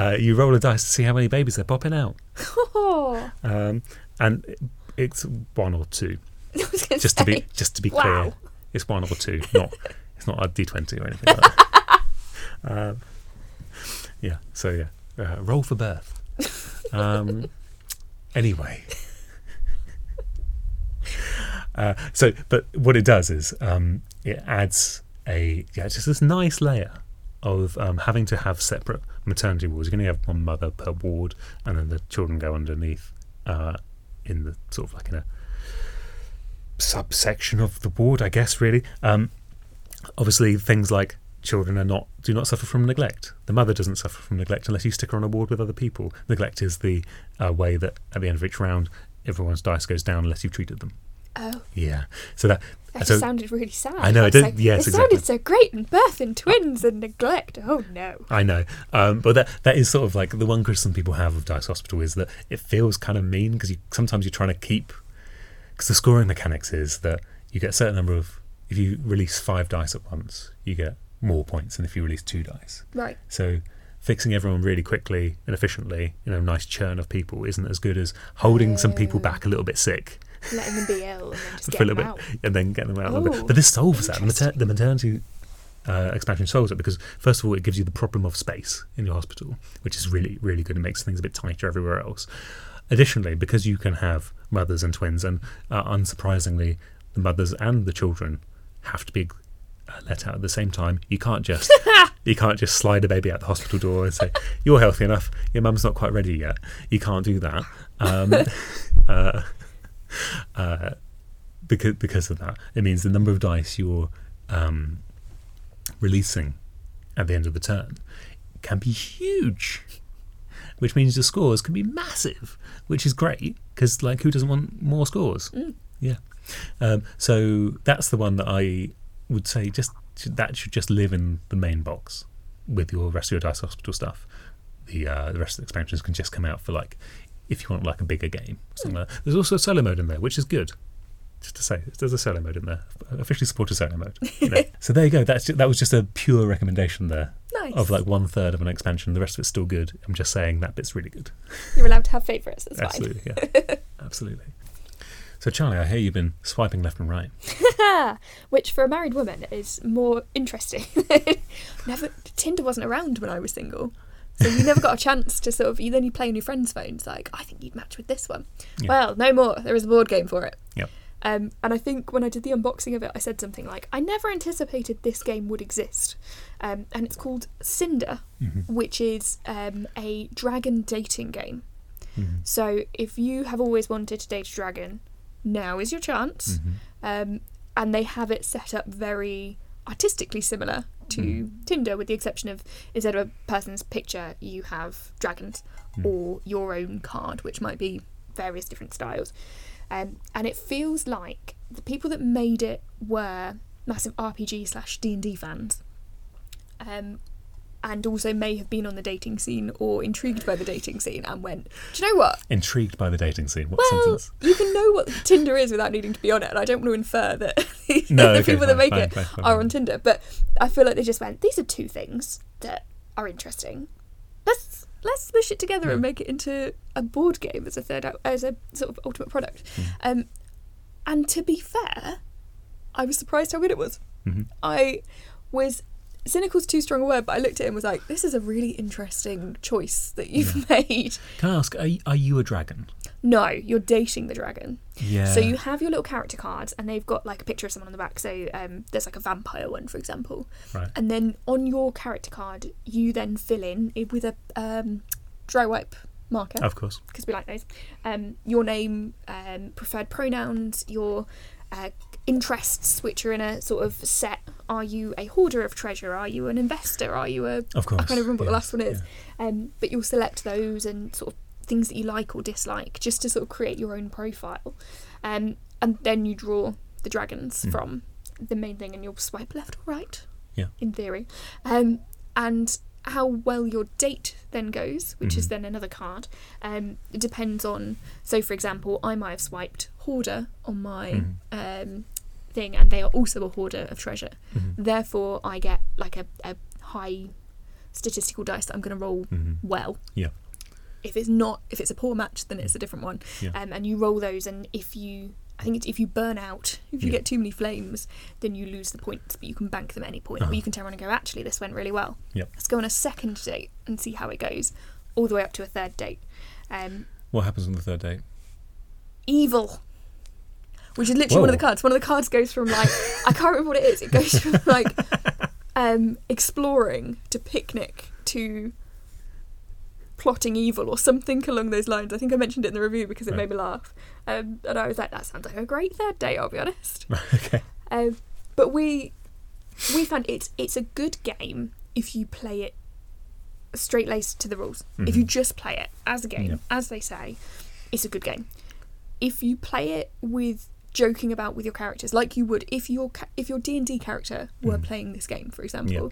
uh, you roll a dice to see how many babies they're popping out, Oh, um, and it- it's one or two. I was gonna Just to be just to be Wow. clear, it's one or two. Not it's not a d twenty or anything like that. um, yeah. So yeah, uh, roll for birth. Um, anyway. Uh, so, but what it does is um, it adds a yeah, just this nice layer of um, having to have separate maternity wards. You're going to have one mother per ward, and then the children go underneath uh, in the sort of like in a subsection of the ward, I guess. Really, um, obviously, things like children are not do not suffer from neglect. The mother doesn't suffer from neglect unless you stick her on a ward with other people. Neglect is the uh, way that at the end of each round, everyone's dice goes down unless you've treated them. Oh, Yeah. So that that So- just sounded really sad. I know, it was did- like, yes, it exactly. sounded so great and birth and twins and neglect. Oh no. I know, um, but that that is sort of like the one criticism people have of Dice Hospital is that it feels kind of mean because you sometimes you're trying to keep because the scoring mechanics is that you get a certain number of if you release five dice at once you get more points than if you release two dice. Right. So fixing everyone really quickly and efficiently, you know, nice churn of people isn't as good as holding some people back a little bit sick Letting them be ill and then just for a getting little them bit out. and then get them out. a little bit. But this solves that. The, mater- the maternity uh, expansion solves it because first of all, it gives you the problem of space in your hospital, which is really really good. It makes things a bit tighter everywhere else. Additionally, because you can have mothers and twins, and uh, unsurprisingly, the mothers and the children have to be uh, let out at the same time. You can't just you can't just slide a baby out the hospital door and say you're healthy enough. Your mum's not quite ready yet. You can't do that. Um, uh, uh, because because of that, it means the number of dice you're um, releasing at the end of the turn can be huge, which means the scores can be massive, which is great because like who doesn't want more scores? Mm. Yeah. Um, so that's the one that I would say just that should just live in the main box with your rest of your dice hospital stuff. The uh, the rest of the expansions can just come out for like if you want like a bigger game. or hmm. like. There's also a solo mode in there, which is good. Just to say, there's a solo mode in there. Officially supported solo mode. You know. so there you go. That's ju- that was just a pure recommendation there Nice. of like one third of an expansion. The rest of it's still good. I'm just saying that bit's really good. You're allowed to have favourites. That's fine. Absolutely, yeah, absolutely. So Charlie, I hear you've been swiping left and right. Which for a married woman is more interesting. never Tinder wasn't around when I was single. So you never got a chance to sort of you then you play on your friends' phones like, I think you'd match with this one. Yeah. Well, no more. There is a board game for it. Yep. Um, and I think when I did the unboxing of it, I said something like, I never anticipated this game would exist. Um, and it's called Cinder, Mhm. which is um, a dragon dating game. Mhm. So if you have always wanted to date a dragon, now is your chance. Mhm. Um, and they have it set up very artistically similar to Mm. Tinder, with the exception of instead of a person's picture, you have dragons Mm. or your own card, which might be various different styles. Um, and it feels like the people that made it were massive RPG slash D and D fans, um, and also may have been on the dating scene or intrigued by the dating scene and went, do you know what? Intrigued by the dating scene. What Well, sentence? you can know what Tinder is without needing to be on it, and I don't want to infer that the, No, the okay, people that make fine, it fine, fine, are on Tinder. But I feel like they just went, these are two things that are interesting. Let's let's smush it together and make it into a board game as a third as a sort of ultimate product. Mm. Um, and to be fair, I was surprised how good it was. Mhm. I was cynical's too strong a word, but I looked at it and was like, this is a really interesting choice that you've made. Can I ask, are you, are you a dragon? No, you're dating the dragon. Yeah. So you have your little character cards, and they've got like a picture of someone on the back. So um, there's like a vampire one, for example. Right. And then on your character card, you then fill in it with a um, dry wipe marker Of course. because we like those. Um, your name, um, preferred pronouns, your uh, interests, which are in a sort of set. Are you a hoarder of treasure? Are you an investor? Are you a Of course. I can't remember what the last one is. yeah. um, but you'll select those and sort of things that you like or dislike just to sort of create your own profile. Um, and then you draw the dragons Mm. from the main thing and you'll swipe left or right. Yeah. In theory. Um, and how well your date then goes, which is Mhm. then another card, um, it depends on. So, for example, I might have swiped hoarder on my Mhm. um, thing, and they are also a hoarder of treasure. Mhm. Therefore, I get like a, a high statistical dice that I'm going to roll Mhm. well. Yeah. If it's not, if it's a poor match, then it's a different one. Yeah. Um, and you roll those, and if you, I think it's if you burn out, if you Yeah. get too many flames, then you lose the points, but you can bank them at any point, Uh-huh. or you can turn around and go, actually, this went really well. Yep. Let's go on a second date and see how it goes, all the way up to a third date. Um, What happens on the third date? evil. Which is literally one of the cards. One of the cards goes from like I can't remember what it is. It goes from like um, exploring to picnic to plotting evil or something along those lines. I think I mentioned it in the review because it Right. made me laugh. Um, and I was like, that sounds like a great third day. I'll be honest. okay. Um, but we we found it's it's a good game if you play it straight laced to the rules. If you Mhm. just play it as a game, Yeah. as they say, it's a good game. If you play it with joking about with your characters like you would if your if your D&D character were Mm. playing this game for example Yeah.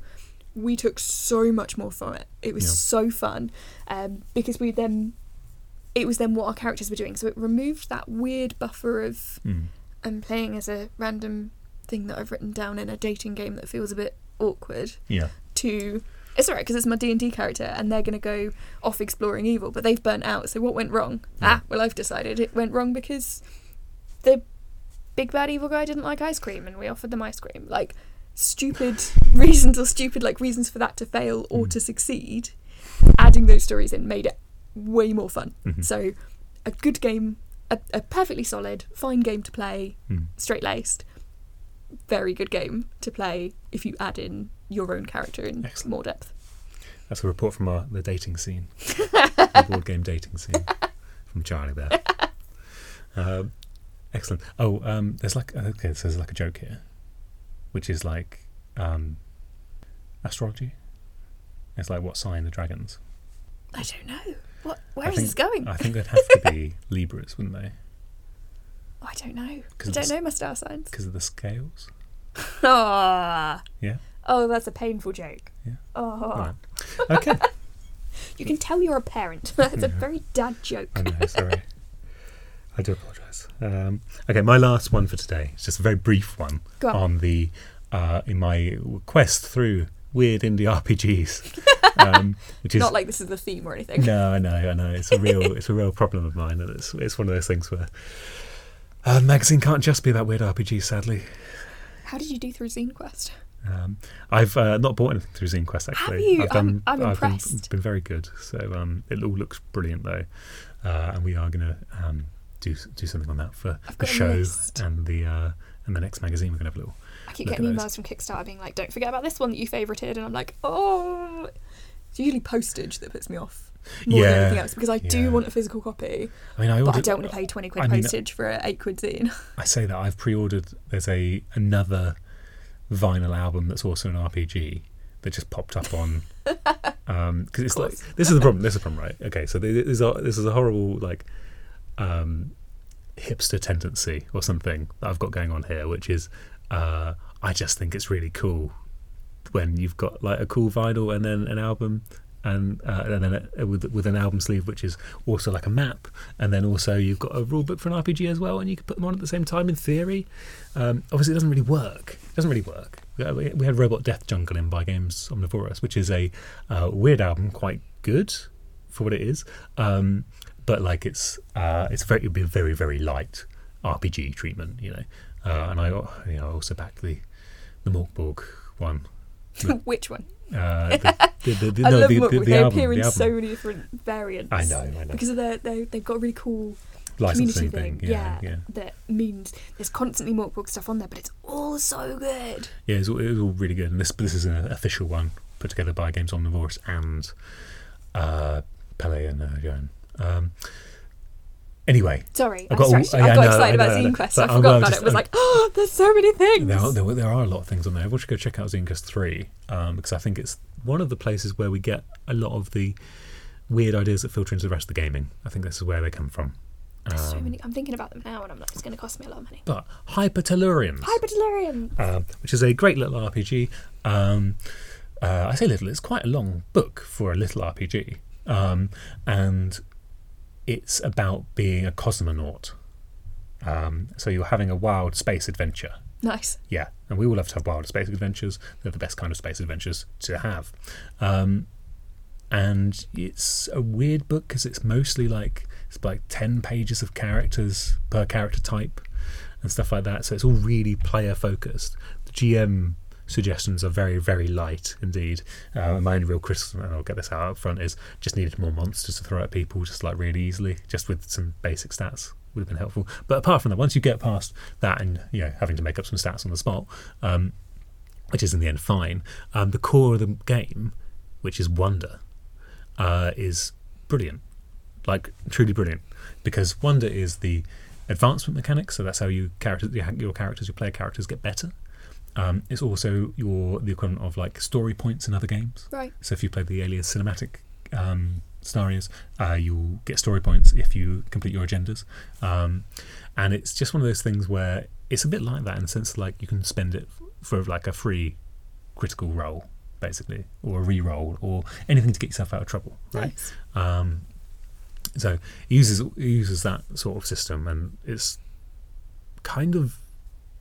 we took so much more from it it was Yeah. so fun um, because we then it was then what our characters were doing so it removed that weird buffer of Mm. I'm playing as a random thing that I've written down in a dating game that feels a bit awkward Yeah. to it's alright because it's my D&D character and they're going to go off exploring evil but they've burnt out so what went wrong Yeah. ah well I've decided it went wrong because the big bad evil guy didn't like ice cream and we offered them ice cream like stupid reasons or stupid like reasons for that to fail or Mm. to succeed adding those stories in made it way more fun Mhm. so a good game a, a perfectly solid fine game to play Mm. straight laced very good game to play if you add in your own character in Excellent. more depth That's a report from our, the dating scene, the board game dating scene from Charlie there. Um, excellent. Oh, um, there's like okay, so there's like a joke here, which is like um, astrology. It's like what sign the dragons? I don't know. What? Where I is think- this going? I think they'd have to be Libras, wouldn't they? Oh, I don't know. I don't it's- know my star signs. Because of the scales. Ah. Yeah. Oh, that's a painful joke. Yeah. Oh. Right. Okay. You can tell you're a parent. that's a very dad joke. I know. Sorry. I do apologise. Um, okay, my last one for today. It's just a very brief one Go on. on the uh, in my quest through weird indie RPGs, um, which is Not like this is the theme or anything. no, I know, I know. It's a real, it's a real problem of mine, and it's it's one of those things where a magazine can't just be about weird RPGs. Sadly, How did you do through Zine Quest? um, I've uh, not bought anything through Zine Quest actually. you? I've done, I'm- I'm I've been- impressed. Been, very good. So um, it all looks brilliant though, uh, and we are going to um, do do something on that for I've the got show and the uh, and the next magazine. We're going to have a little. I keep getting emails from Kickstarter being like, "Don't forget about this one that you favorited," and I'm like, "Oh." It's usually postage that puts me off more than anything else because I do want a physical copy, I mean, I, but I don't want to pay twenty quid I mean, postage for a eight quid zine. I say that I've pre-ordered. There's a another vinyl album that's also an RPG that just popped up on. Because it's like this is the problem. This is the problem, right? Okay, so this is a, this is a horrible like um, hipster tendency or something that I've got going on here, which is uh, I just think it's really cool when you've got like a cool vinyl and then an album. And, uh, and then with with an album sleeve, which is also like a map, and then also you've got a rule book for an RPG as well, and you can put them on at the same time. In theory, um, obviously it doesn't really work. It doesn't really work. We we had Robot Death Jungle in by Games Omnivorous, which is a uh, weird album, quite good for what it is, um, but like it's uh, it's very it'd be a very very light RPG treatment, you know. Uh, and I you know I also backed the the Mörk Borg one. Which one? Uh, the, the, the, the, I no, love the, the, the they album, appear in so many different variants. I know, I know. Because of their, they they've got a really cool Licensing community thing, thing. yeah, yeah. That means there's constantly Mörk Borg stuff on there, but it's all so good. Yeah, it was, all- it all really good. And this this is an official one put together by Games On Omnivorous and uh, Pelle and uh, Johan. Um, anyway, Sorry, I got all- distracted you. yeah, I got know, excited know, about I know. Zine Quest. But I I'm forgot about just- it. It was like, oh, there's so many things. there are, there, there are a lot of things on there. Everyone should go check out Zine Quest 3 um, because I think it's one of the places where we get a lot of the weird ideas that filter into the rest of the gaming. I think this is where they come from. There's so Um, many. I'm thinking about them now, and I'm like, it's going to cost me a lot of money. But Hypertellurians. Hyperdelirium. um, which is a great little RPG. Um, uh, I say little; it's quite a long book for a little RPG, um, and it's about being a cosmonaut. Um, so you're having a wild space adventure. Nice. Yeah, and we all love to have wild space adventures. They're the best kind of space adventures to have. Um, and it's a weird book because it's mostly like it's like ten pages of characters per character type and stuff like that. So it's all really player focused. The GM suggestions are very very light indeed. Uh, my only real criticism, and I'll get this out up front, is just needed more monsters to throw at people just like really easily, just with some basic stats would have been helpful. But apart from that, once you get past that and you know having to make up some stats on the spot, um, which is in the end fine, um, the core of the game, which is wonder, uh, is brilliant, like truly brilliant, because wonder is the advancement mechanic. So that's how you characters, your characters, your player characters get better. Um, it's also your the equivalent of like story points in other games. Right. So if you play the Alien cinematic um, scenarios. Uh, you'll get story points if you complete your agendas, um, and it's just one of those things where it's a bit like that in the sense like you can spend it for like a free critical roll, basically, or a re-roll, or anything to get yourself out of trouble, right? Nice. Um, so it uses it uses that sort of system, and it's kind of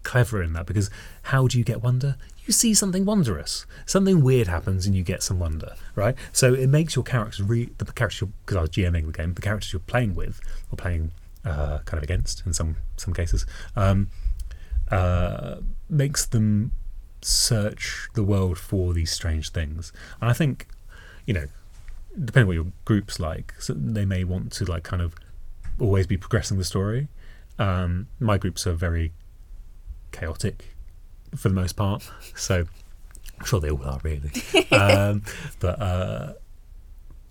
clever in that because how do you get wonder? You see something wondrous, something weird happens, and you get some wonder, right? So it makes your characters re the characters because I was GMing the game, the characters you're playing with or playing uh, kind of against in some some cases, um, uh, makes them search the world for these strange things. And I think, you know, depending what your group's like, so they may want to like kind of always be progressing the story. Um, my groups are very chaotic for the most part, so I'm sure they all are really. um, but uh,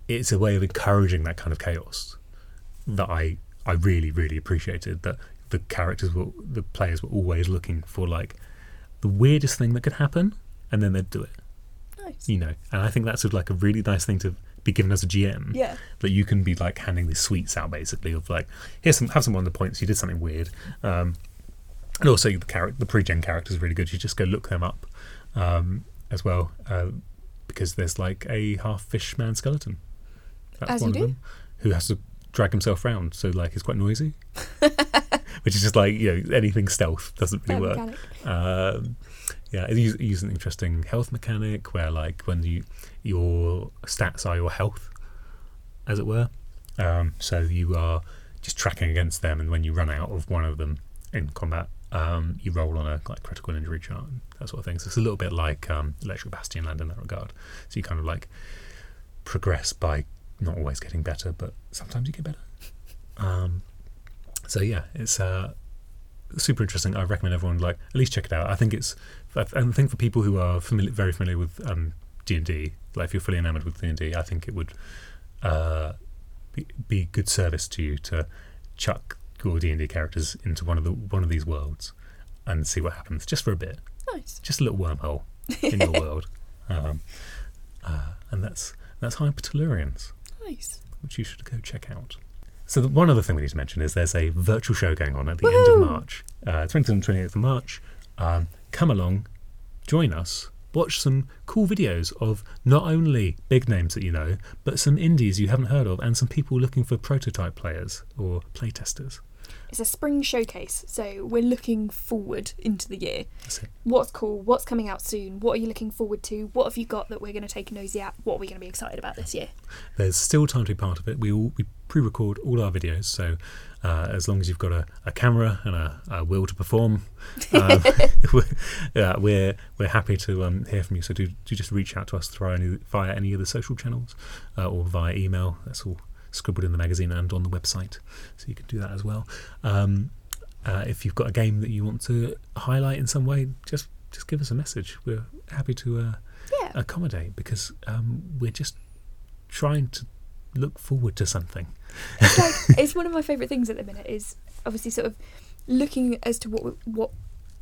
it's a way of encouraging that kind of chaos that I I really really appreciated. That the characters were the players were always looking for like the weirdest thing that could happen, and then they'd do it Nice. you know and i think that's sort of like a really nice thing to be given as a gm Yeah. that you can be like handing these sweets out basically of like here's some have some on the points you did something weird um and also the character the pre-gen character is really good. You just go look them up um as well uh, because there's like a half fish man skeleton. That's As one you of do. them who has to drag himself around so like it's quite noisy. Which is just like you know anything stealth doesn't really work. Um, yeah, it uses, it uses an interesting health mechanic where, like, when you your stats are your health, as it were. Um, so you are just tracking against them, and when you run out of one of them in combat, um, you roll on a like critical injury chart, that sort of thing. So it's a little bit like um, Electric Bastionland in that regard. So you kind of like progress by not always getting better, but sometimes you get better. Um, so yeah, it's uh, super interesting. I recommend everyone like at least check it out. I think it's I I think for people who are familiar, very familiar with um, D and D, like if you're fully enamored with D and D, I think it would uh, be, be good service to you to chuck your D and D characters into one of the one of these worlds and see what happens, just for a bit, Nice. just a little wormhole in your world, um, uh, and that's that's Hypertellurians Nice. which you should go check out. So the, one other thing we need to mention is there's a virtual show going on at the end of Woohoo! March, uh, 20th and 28th of March. Um, come along, join us, watch some cool videos of not only big names that you know, but some indies you haven't heard of, and some people looking for prototype players or playtesters. It's a spring showcase, so we're looking forward into the year. What's cool? What's coming out soon? What are you looking forward to? What have you got that we're going to take a nosy at? What are we going to be excited about this year? There's still time to be part of it. We all we pre-record all our videos, so uh, as long as you've got a, a camera and a, a will to perform, um, we're, yeah, we're we're happy to um, hear from you. So do, do just reach out to us through any, via any of the social channels uh, or via email. That's all scribbled in the magazine and on the website, so you can do that as well. Um, uh, if you've got a game that you want to highlight in some way, just just give us a message. We're happy to uh, Yeah. accommodate because um, we're just trying to look forward to something. it's like it's one of my favourite things at the minute is obviously sort of looking as to what what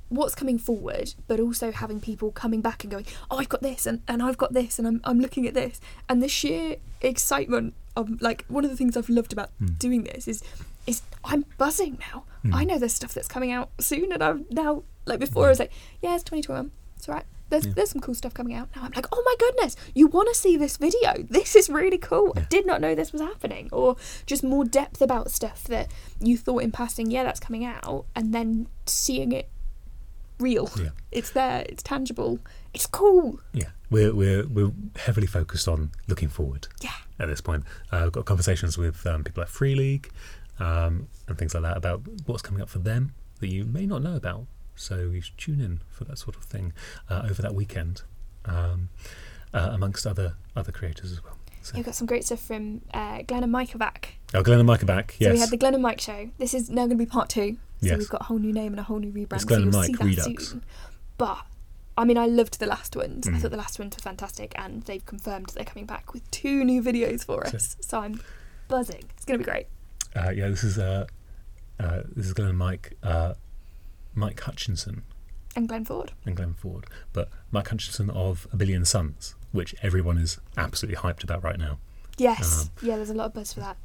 what's coming forward, but also having people coming back and going, oh, I've got this and, and I've got this and I'm I'm looking at this and the sheer excitement like one of the things I've loved about Mm. doing this is is I'm buzzing now. Mm. I know there's stuff that's coming out soon and I'm now like before I was like, yeah, it's 2021. It's all right. There's, Yeah. there's some cool stuff coming out now. I'm like, oh my goodness, you want to see this video? This is really cool. I did not know this was happening. Or just more depth about stuff that you thought in passing, yeah, that's coming out, and then seeing it real. Yeah. It's there. It's tangible. It's cool. Yeah, we're we're we're heavily focused on looking forward. Yeah. At this point, uh, I've got conversations with um, people like Free League um, and things like that about what's coming up for them that you may not know about. So you should tune in for that sort of thing uh, over that weekend, um, uh, amongst other other creators as well. So, We've got some great stuff from uh, Glenn and Mike back. oh, Glenn and Mike back. So we had the Glenn and Mike show. This is now going to be part two. So Yes. we've got a whole new name and a whole new rebrand. It's Glenn you'll and Mike Redux. soon. But I mean, I loved the last ones. I Mm. thought the last ones were fantastic, and they've confirmed that they're coming back with two new videos for us. So I'm buzzing. It's going to be great. uh, yeah. This is uh, uh, this is Glenn and Mike. Uh, Mike Hutchinson And Glenn Ford. and Glenn Ford, but Mike Hutchinson of A Billion Suns, which everyone is absolutely hyped about right now. Yes, yeah. There's a lot of buzz for that.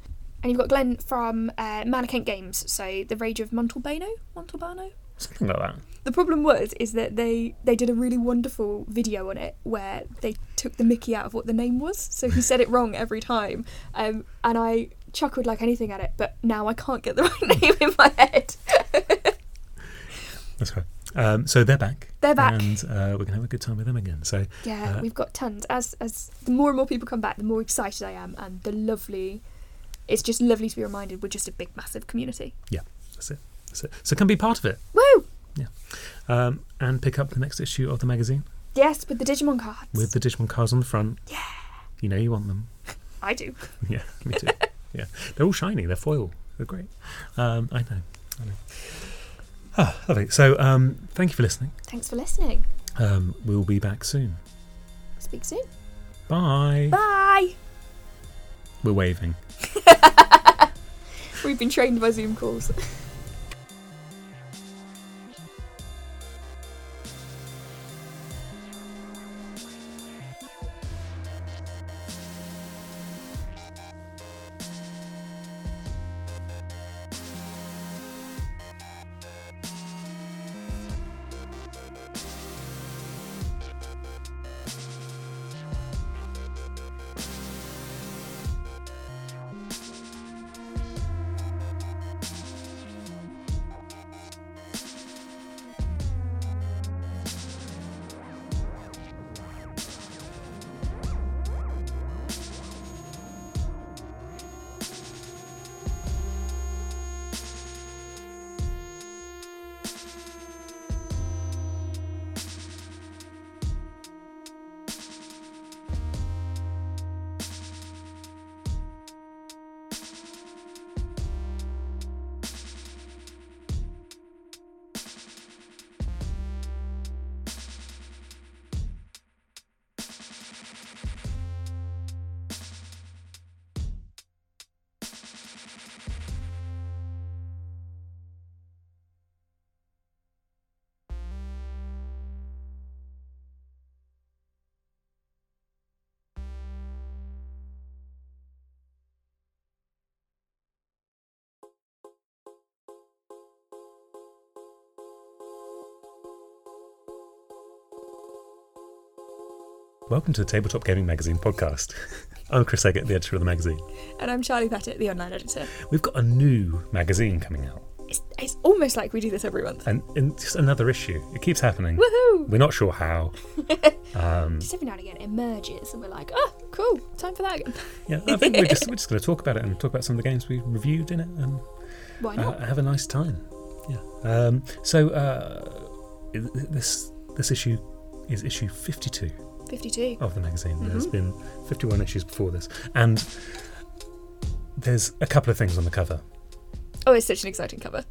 And you've got Glenn from uh, Mannequin Games, so the Rage of Montalbano, Montalbano. Something like that. The problem was is that they they did a really wonderful video on it where they took the Mickey out of what the name was, so he said it wrong every time, um, and I chuckled like anything at it. But now I can't get the right name in my head. That's right. Um, so they're back. They're back. and uh, we're gonna have a good time with them again. So Yeah, Uh, we've got tons. As as the more and more people come back, the more excited I am, and the lovely. It's just lovely to be reminded we're just a big, massive community. Yeah, that's it. That's it. So come be part of it Woo! Um, and pick up the next issue of the magazine Yes, with the Digimon cards. with the Digimon cards on the front. Yeah. You know you want them. I do. Yeah, me too. yeah, they're all shiny. They're foil. They're great. Um, I know. I know. Ah, lovely. So um, thank you for listening. Thanks for listening. Um, we'll be back soon. Speak soon. Bye. Bye. We're waving. We've been trained by Zoom calls. Welcome to the Tabletop Gaming Magazine podcast. I'm Chris Eggett, the editor of the magazine. And I'm Charlie Pettit, the online editor. We've got a new magazine coming out, It's, it's almost like we do this every month. and, and just another issue. It keeps happening. Woohoo! We're not sure how. Um, Just every now and again it emerges, and we're like, oh, cool, time for that again. yeah, I think we're just we're just going to talk about it and talk about some of the games we reviewed in it and Why uh, have a nice time. Yeah. Um, so uh, this this issue is issue 52 52. of the magazine. There's Mhm. been 51 issues before this, and there's a couple of things on the cover. Oh, it's such an exciting cover.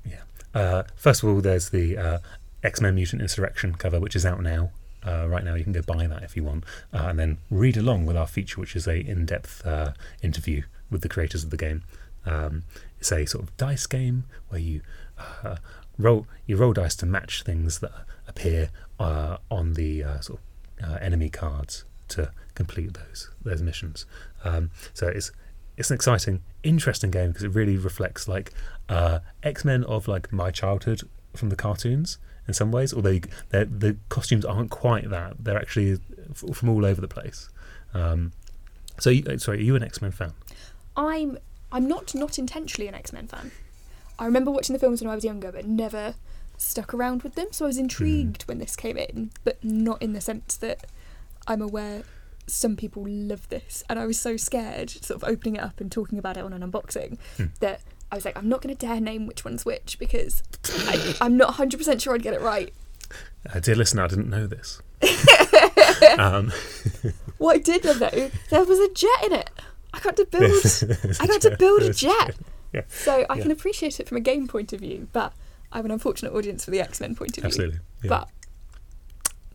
Uh, first of all, there's the uh, X Men Mutant Insurrection cover, which is out now. Uh, right now, you can go buy that if you want, uh, and then read along with our feature, which is a in-depth uh, interview with the creators of the game. Um, it's a sort of dice game where you uh, roll you roll dice to match things that appear uh, on the uh, sort of uh, enemy cards to complete those those missions. Um, so it's it's an exciting, interesting game because it really reflects like uh, X Men of like my childhood from the cartoons in some ways. Although the costumes aren't quite that; they're actually f- from all over the place. Um, so, you, uh, sorry, are you an X Men fan? I'm I'm not not intentionally an X Men fan. I remember watching the films when I was younger, but never stuck around with them. So I was intrigued when this came in, but not in the sense that I'm aware some people love this, and I was so scared, sort of opening it up and talking about it on an unboxing, Hmm. that I was like, I'm not going to dare name which one's which because I, I'm not 100 percent sure I'd get it right. Uh, dear listener, I didn't know this. um, What I did know, though, there was a jet in it. I got to build. I got to build a jet. Yeah. So I Yeah. can appreciate it from a game point of view, but I have an unfortunate audience for the X Men point of view. Absolutely. Yeah. But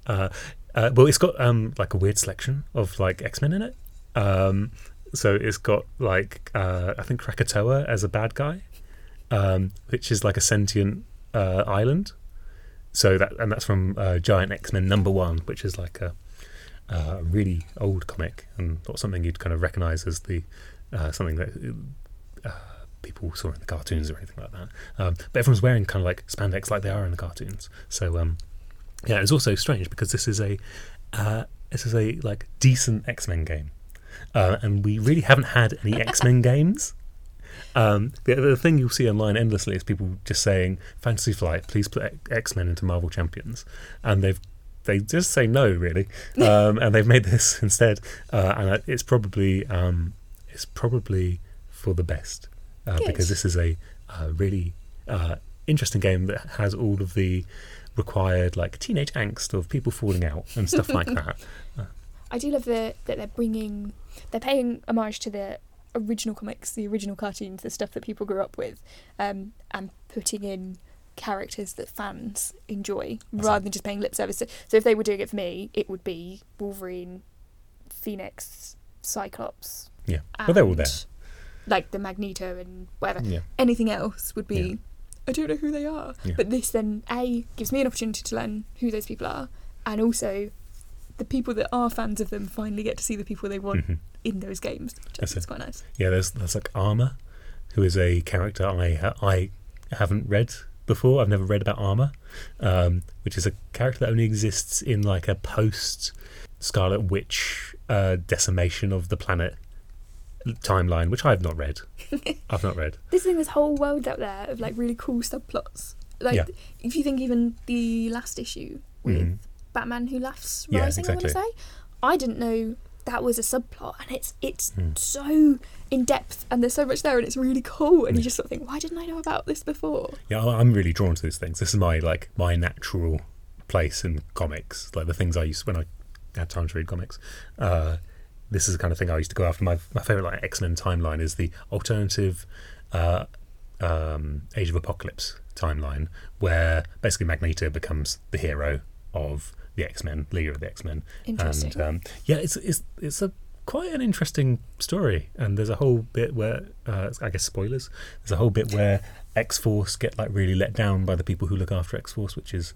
Uh, uh, well, it's got um, like a weird selection of like X Men in it. Um, so it's got like uh, I think Krakoa as a bad guy, um, which is like a sentient uh, island. So that and that's from uh, Giant X Men number one, which is like a uh, a really old comic and not something you'd kind of recognise as the uh, something that uh, people saw in the cartoons or anything like that. Um, but everyone's wearing kind of like spandex like they are in the cartoons. So um, yeah, it's also strange because this is a uh, this is a like decent X Men game, uh, and we really haven't had any X Men games. Um, the, the thing you'll see online endlessly is people just saying, "Fantasy Flight, please put X Men into Marvel Champions," and they've they just say no, really, um, and they've made this instead, uh, and it's probably um, it's probably for the best uh, because this is a uh, really uh, interesting game that has all of the required like teenage angst of people falling out and stuff like that. I do love the, that they're bringing, they're paying homage to the original comics, the original cartoons, the stuff that people grew up with, um, and putting in characters that fans enjoy That's rather than just paying lip service. So, so if they were doing it for me, it would be Wolverine, Phoenix, Cyclops. Yeah, but they're all there. Like the Magneto and whatever. Yeah, Anything else would be, Yeah. I don't know who they are. Yeah. But this then, A, gives me an opportunity to learn who those people are, and also the people that are fans of them finally get to see the people they want Mhm. in those games, which I That's is it. quite nice. yeah. There's there's like Armor, who is a character I I haven't read before. I've never read about Armor, um, which is a character that only exists in like a post Scarlet Witch uh, decimation of the planet timeline, which I've not read. I've not read. This thing, this whole world out there of like really cool subplots. Like, Yeah. if you think even the last issue with Mhm. Batman Who Laughs Yeah, Rising, I want to say, I didn't know that was a subplot, and it's it's Hmm. so in depth, and there's so much there, and it's really cool, and you Mm. just sort of think, why didn't I know about this before? Yeah, I'm really drawn to these things. This is my like my natural place in comics, like the things I used when I had time to read comics. Uh, this is the kind of thing I used to go after. My my favorite like X Men timeline is the alternative uh, um, Age of Apocalypse timeline, where basically Magneto becomes the hero of the X Men, leader of the X Men, Interesting. and um, yeah, it's it's it's a quite an interesting story. And there's a whole bit where uh, I guess spoilers. There's a whole bit where X Force get like really let down by the people who look after X Force, which is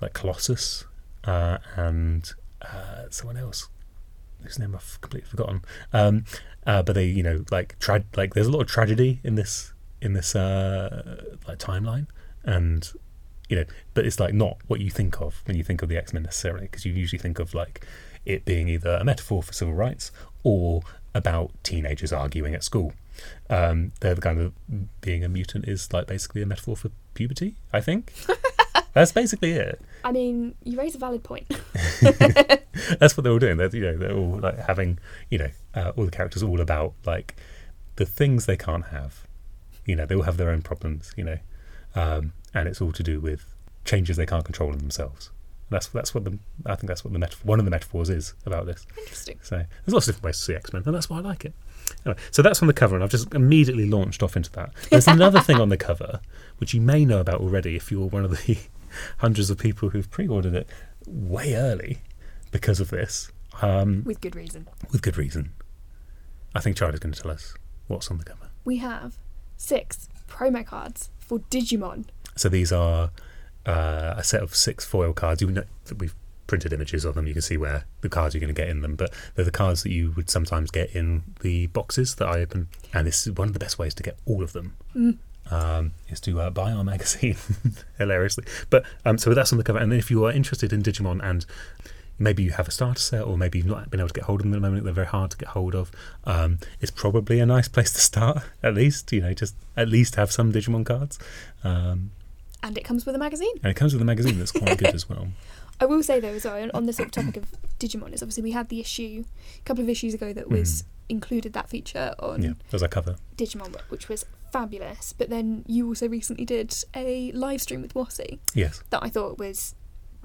like Colossus uh, and uh, someone else whose name I've completely forgotten. Um, uh, but they, you know, like tra- like there's a lot of tragedy in this in this uh, like timeline, and you know, but it's like not what you think of when you think of the X Men necessarily, because you usually think of like it being either a metaphor for civil rights or about teenagers arguing at school. Um, they're the kind of being a mutant is like basically a metaphor for puberty. I think that's basically it. I mean, you raise a valid point. That's what they're all doing. They're you know they're all like having you know uh, all the characters all about like the things they can't have. You know they all have their own problems. You know, um, and it's all to do with changes they can't control in themselves. That's that's what the I think that's what the metaphor, one of the metaphors is about this. Interesting. So there's lots of different ways to see X Men, and that's why I like it. Anyway, so that's on the cover, and I've just immediately launched off into that. There's another thing on the cover, which you may know about already if you're one of the hundreds of people who've pre-ordered it way early because of this, um, With good reason. with good reason. I think Charlie's going to tell us what's on the cover. We have six promo cards for Digimon. So these are uh, a set of six foil cards. You know that we've printed images of them. You can see where the cards you're going to get in them. But they're the cards that you would sometimes get in the boxes that I open. And this is one of the best ways to get all of them. Mm. Um, is to uh, buy our magazine hilariously. But um, so with that's on the cover. And then if you are interested in Digimon and maybe you have a starter set or maybe you've not been able to get hold of them at the moment, they're very hard to get hold of. Um, it's probably a nice place to start. At least you know, just at least have some Digimon cards. Um, And it comes with a magazine. and it comes with a magazine that's quite good as well. I will say though, as well, on the sort of topic of Digimon, is obviously we had the issue a couple of issues ago that was included that feature on Mm. Yeah, there's a cover. Digimon, which was fabulous. But then you also recently did a live stream with Wossi Yes. that I thought was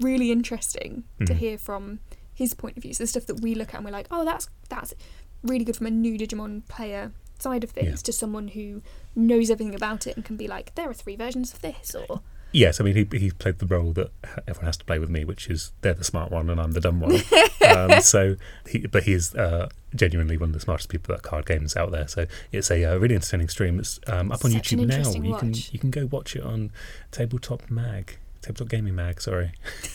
really interesting to Mhm. hear from his point of view. So the stuff that we look at and we're like, oh, that's that's really good from a new Digimon player side of things Yeah. to someone who knows everything about it and can be like, there are three versions of this, or Yes, I mean he he played the role that everyone has to play with me, which is they're the smart one and I'm the dumb one. um, so, he, but he is uh, genuinely one of the smartest people at card games out there. So it's a uh, really entertaining stream. It's um, up on Such an YouTube now. You can you can go watch it on Tabletop Mag, Tabletop Gaming Mag. Sorry,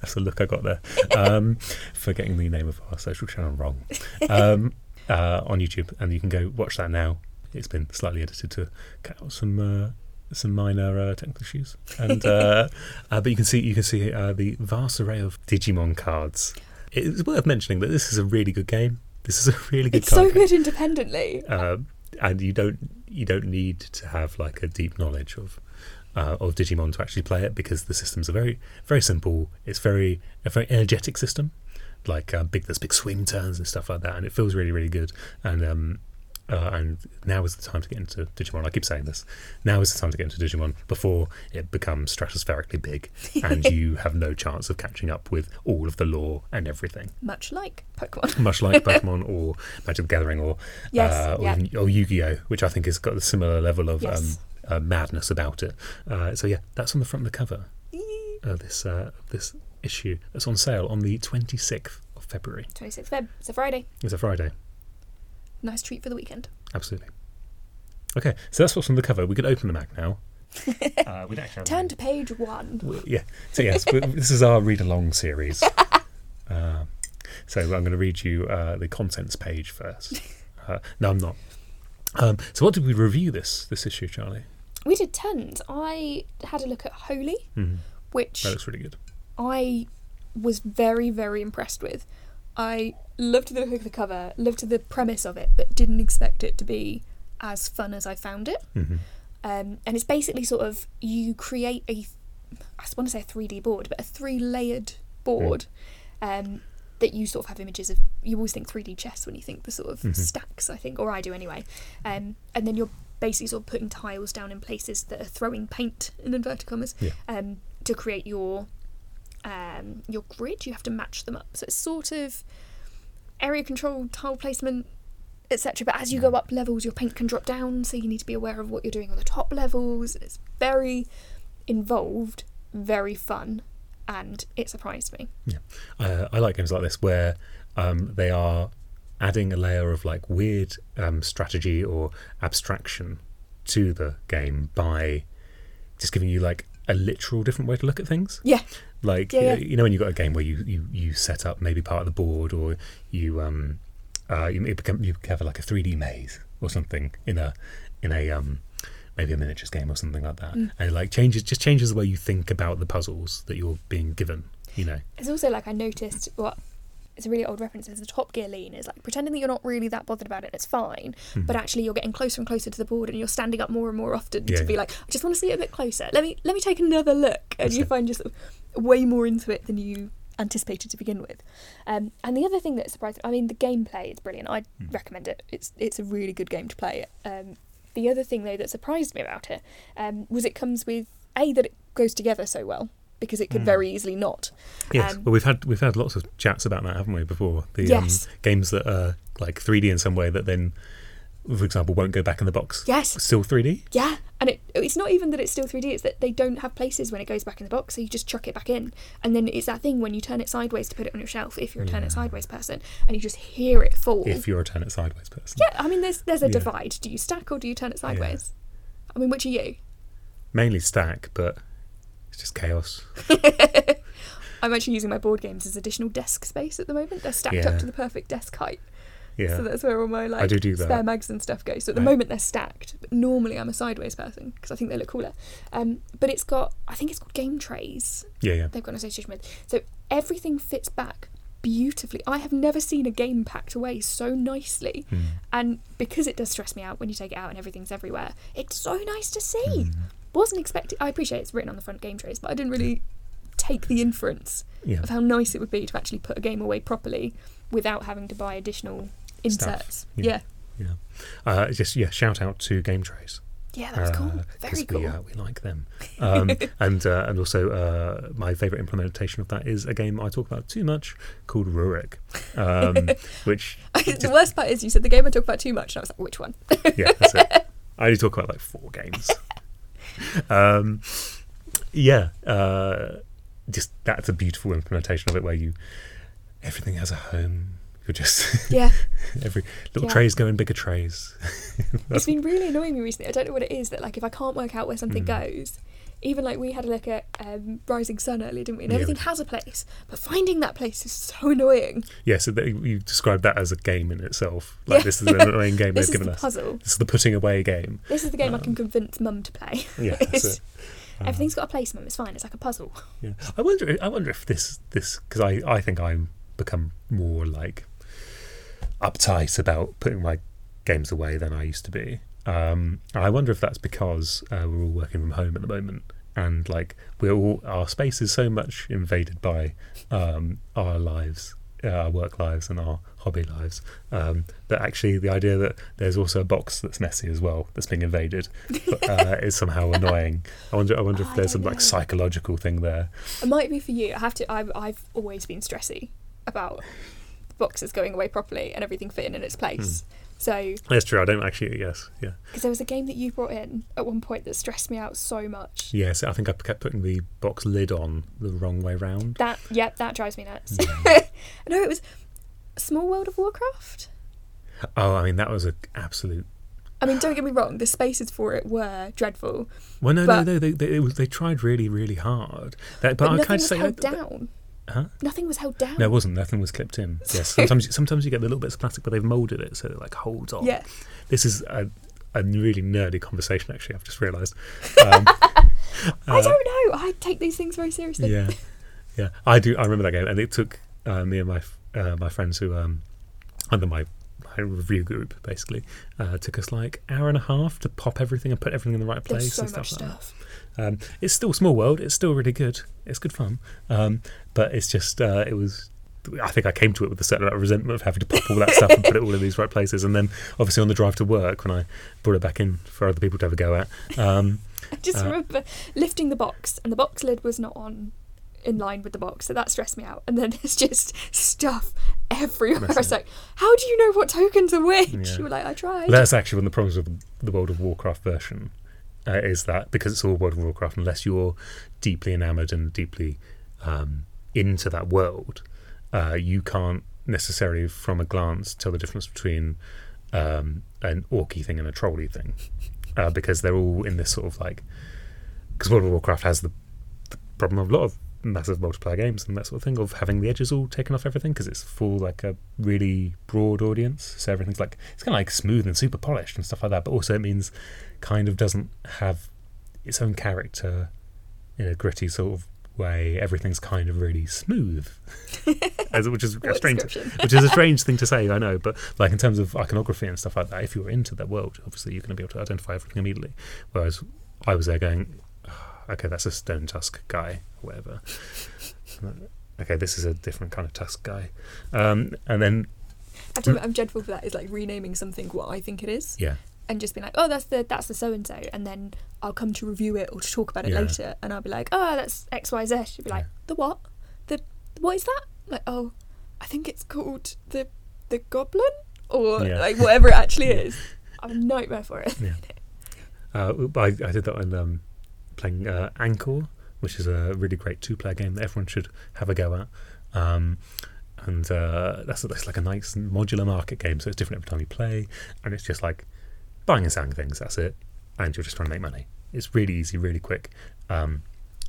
That's the look I got there. Um, for getting the name of our social channel wrong um, uh, on YouTube, and you can go watch that now. It's been slightly edited to cut out some uh, some minor uh, technical issues, and uh, uh, but you can see you can see uh, the vast array of Digimon cards. It's worth mentioning that this is a really good game. This is a really good It's card so game. good independently. Um, and you don't you don't need to have like a deep knowledge of uh, of Digimon to actually play it because the systems are very very simple. It's very a very energetic system, like uh, big there's big swing turns and stuff like that, and it feels really really good. And um, uh, and now is the time to get into Digimon. I keep saying this. Now is the time to get into Digimon before it becomes stratospherically big, and you have no chance of catching up with all of the lore and everything. Much like Pokemon. Much like Pokemon or Magic the Gathering or Yes, uh, or, yeah. or Yu-Gi-Oh, which I think has got a similar level of Yes. um, uh, madness about it. Uh, so yeah, that's on the front of the cover of this uh, this issue. That's on sale on the 26th of February. 26th Feb. It's a Friday. It's a Friday. Nice treat for the weekend. Absolutely. Okay, so that's what's on the cover. We could open the Mac now. uh, we'd actually Turn to page one. w- Yeah. So yes, this is our read along series. Uh, so I'm going to read you uh, the contents page first. Uh, no, I'm not. Um, so what did we review this this issue, Charlie? We did tons. I had a look at Holi, Mhm. which That looks really good. I was very, very impressed with. I loved the look of the cover, loved the premise of it, but didn't expect it to be as fun as I found it. hmm Um, and it's basically sort of you create a, I want to say a 3D board, but a three layered board um, that you sort of have images of. You always think 3D chess when you think the sort of Mhm. stacks, I think, or I do anyway. Um, and then you're basically sort of putting tiles down in places that are throwing paint in inverted commas Yeah. um, to create your um, your grid. You have to match them up. So it's sort of area control, tile placement, etc. But as you go up levels, your paint can drop down, so you need to be aware of what you're doing on the top levels. It's very involved, very fun, and it surprised me. Uh, I like games like this where um, they are adding a layer of like weird um, strategy or abstraction to the game by just giving you like a literal different way to look at things. Yeah. Like Yeah, yeah. you know when you've got a game where you, you, you set up maybe part of the board or you um uh, you it become you have like a 3D maze or something in a in a um maybe a miniatures game or something like that Mm. and like changes just changes the way you think about the puzzles that you're being given you know It's also like I noticed what it's a really old reference. Is the Top Gear lean is like pretending that you're not really that bothered about it. It's fine, Mhm. but actually you're getting closer and closer to the board, and you're standing up more and more often Yeah, to be yeah. like, I just want to see it a bit closer. Let me let me take another look, and That's you it. find yourself way more into it than you anticipated to begin with. Um, and the other thing that surprised me, I mean, the gameplay is brilliant. I Mm. recommend it. It's it's a really good game to play. Um, the other thing though that surprised me about it um, was it comes with a that it goes together so well because it could Mm. very easily not. Yes, Um, well, we've had we've had lots of chats about that, haven't we? Before the Yes. um, games that are like 3D in some way that then, for example, won't go back in the box. Yes, Still 3D. Yeah, and it, it's not even that it's still 3D, it's that they don't have places when it goes back in the box, so you just chuck it back in. And then it's that thing when you turn it sideways to put it on your shelf, if you're a turn Yeah. it sideways person, and you just hear it fall. If you're a turn it sideways person. yeah, I mean, there's there's a Yeah. divide. Do you stack or do you turn it sideways? I mean, which are you? Mainly stack, but just chaos. I'm actually using my board games as additional desk space at the moment. They're stacked Yeah. up to the perfect desk height. Yeah. So that's where all my like do do spare mags and stuff go. So at the Right. moment they're stacked, but normally I'm a sideways person because I think they look cooler. Um, but it's got, I think it's called game trays. yeah, yeah. they've got an association with. So everything fits back beautifully. I have never seen a game packed away so nicely. Mm. And because it does stress me out when you take it out and everything's everywhere, it's so nice to see. Mm. Wasn't expecting. I appreciate it's written on the front game trays, but I didn't really take the inference Yeah. of how nice it would be to actually put a game away properly without having to buy additional Stuff, inserts. yeah. Yeah. Uh, just yeah. Shout out to Game Trays. Yeah, that was cool. Uh, Very cool. We, uh, we like them. Um, and uh, and also uh, my favourite implementation of that is a game I talk about too much called Rurik, um, which the worst part is you said the game I talk about too much, and I was like, which one? yeah, that's it. I only talk about like four games. um, yeah, uh, just that's a beautiful implementation of it where you everything has a home. You're just yeah. Every little Yeah. trays go in bigger trays. It's been really annoying me recently. I don't know what it is that like if I can't work out where something Mm. goes, even like we had a look at um, Rising Sun earlier, didn't we? And Yeah, we everything has a place, but finding that place is so annoying. Yeah, so that, you described that as a game in itself. Like Yeah. this is an annoying game they've is given the us. puzzle. This is the putting away game. This is the game I Um, can convince Mum to play. Yeah, that's It's- it. Um, Everything's got a place, Mum. It's fine. It's like a puzzle. Yeah, I wonder. I wonder if this this because I I think I'm become more like uptight about putting my games away than I used to be. Um, I wonder if that's because uh, we're all working from home at the moment, and like we're all our space is so much invaded by um, our lives, uh, our work lives, and our hobby lives. Um, that actually the idea that there's also a box that's messy as well that's being invaded uh, is somehow annoying. I wonder. I wonder if I there's some like psychological thing there. It might be for you. I have to. I've, I've always been stressy about boxes going away properly and everything fitting in its place. Hmm. So, That's true. I don't actually. Yes. Yeah. because there was a game that you brought in at one point that stressed me out so much. Yes. I think I kept putting the box lid on the wrong way round. That, yep, that drives me nuts. Mm. no, it was Small World of Warcraft. Oh, I mean that was an absolute. I mean, don't get me wrong, the spaces for it were dreadful, Well, no, no, no. They, they, it was, they tried really, really hard. That, but but, I of say, held that- down. Huh? Nothing was held down. No, it wasn't. Nothing was clipped in. Yes. Sometimes, sometimes you get the little bits of plastic, but they've molded it so it like holds on. Yeah. This is a, a really nerdy conversation. Actually, I've just realised. Um, I don't know. I take these things very seriously. yeah, yeah. I do. I remember that game, and it took uh, me and my uh, my friends who um under my my review group basically uh, took us like hour and a half to pop everything and put everything in the right place There's so and much stuff like that. Um, it's still small world. It's still really good. It's good fun. Um, but it's just uh, it was. I think I came to it with a certain amount of resentment of having to pop all that stuff and put it all in these right places. And then obviously on the drive to work when I brought it back in for other people to have a go at. Um, I just Uh, remember lifting the box, and the box lid was not on in line with the box, so that stressed me out. And then there's just stuff everywhere. I was like, "How do you know what tokens are which?" Yeah. You were like, "I tried." that's actually one of the problems with the World of Warcraft version. Uh, is that because it's all World of Warcraft, unless you're deeply enamored and deeply um, into that world, uh, you can't necessarily, from a glance, tell the difference between um, an orky thing and a trolly thing, uh, because they're all in this sort of like. Because World of Warcraft has the, the problem of a lot of massive multiplayer games and that sort of thing of having the edges all taken off everything because it's for like a really broad audience. So everything's like it's kind of like smooth and super polished and stuff like that. But also it means kind of doesn't have its own character in a gritty sort of way. Everything's kind of really smooth, As, which is a strange, which is a strange thing to say, I know. But like in terms of iconography and stuff like that, if you're into that world, obviously you're going to be able to identify everything immediately. Whereas I was there going, "Ah, okay, that's a stone tusk guy, or whatever. okay, this is a different kind of tusk guy. Um, and then I'm dreadful for that. Is like renaming something what I think it is, yeah, and just be like, "Oh, that's the that's the so and so," and then I'll come to review it or to talk about it Yeah. later, and I'll be like, "Oh, that's X Y Z. Z." She'll be like, Yeah. "The what? The what is that?" I'm like, "Oh, I think it's called the the goblin or Yeah. like whatever it actually is." I'm a nightmare for it. Yeah. Uh, I, I did that on um, playing uh, Anchor, which is a really great two-player game that everyone should have a go at. Um, and uh, that's that's like a nice modular market game, so it's different every time you play, and it's just like buying and selling things. That's it, and you're just trying to make money. It's really easy, really quick, um,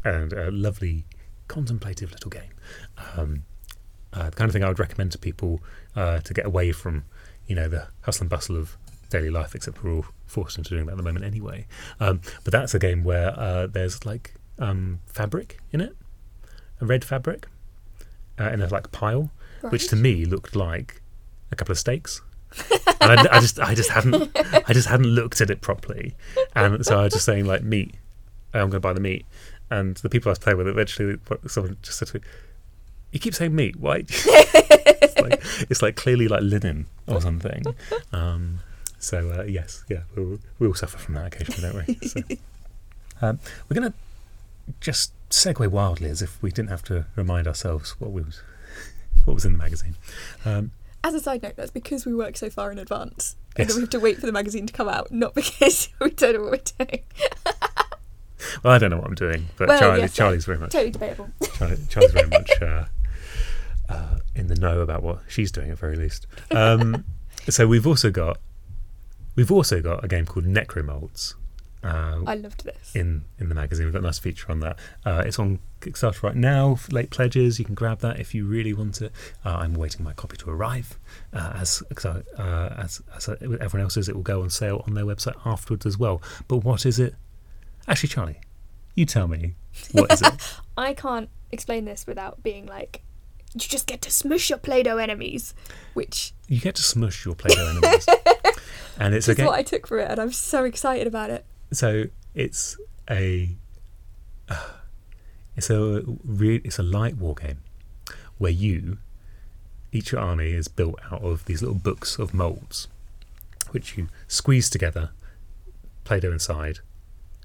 and a lovely contemplative little game. Um, uh, the kind of thing I would recommend to people uh, to get away from, you know, the hustle and bustle of daily life, except we're all forced into doing that at the moment anyway. Um, but that's a game where uh, there's like um, fabric in it, a red fabric, uh, in a like pile, which to me looked like a couple of steaks. I, I just, I just hadn't, I just hadn't looked at it properly, and so I was just saying like meat. I'm going to buy the meat, and the people I was playing with eventually, someone just said to me, "You keep saying meat. Why?" it's, like, it's like clearly like linen or something. Um, so uh, yes, yeah, we all, we all suffer from that occasionally, don't we? So, um, we're going to just segue wildly as if we didn't have to remind ourselves what was what was in the magazine. Um, As a side note, that's because we work so far in advance, and Yes. then we have to wait for the magazine to come out, not because we don't know what we're doing. well, I don't know what I'm doing, but Well, Charlie, yes, Charlie's very much Totally debatable. Charlie, Charlie's very much uh, uh, in the know about what she's doing at very least. Um, so we've also got we've also got a game called Necromolds. Uh, I loved this. in in the magazine. We've got a nice feature on that. Uh, it's on Kickstarter right now. Late pledges, you can grab that if you really want it. Uh, I'm waiting my copy to arrive. Uh, as uh, as as everyone else is, it will go on sale on their website afterwards as well. But what is it? Actually, Charlie, you tell me. What is it? I can't explain this without being like, you just get to smush your Play-Doh enemies, which you get to smush your Play-Doh enemies, and it's a game. what I took for it, and I'm so excited about it. So it's a it's a re- it's a light war game where you each army is built out of these little books of molds which you squeeze together play-doh inside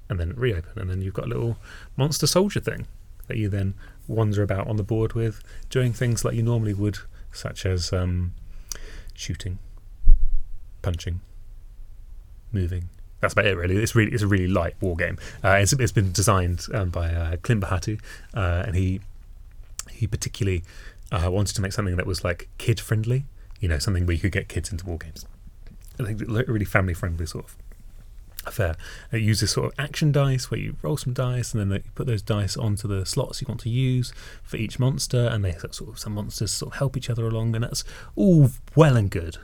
and then reopen. And then you've got a little monster soldier thing that you then wander about on the board with doing things like you normally would such as um, shooting punching moving that's about it really. It's really it's a really light war game. Uh, it's, it's been designed um, by uh, Clint Bohaty uh, and he he particularly uh, wanted to make something that was like kid friendly you know something where you could get kids into war games. I a really family friendly sort of. Affair it uses sort of action dice where you roll some dice and then you put those dice onto the slots you want to use for each monster and they sort of some monsters sort of help each other along and that's all well and good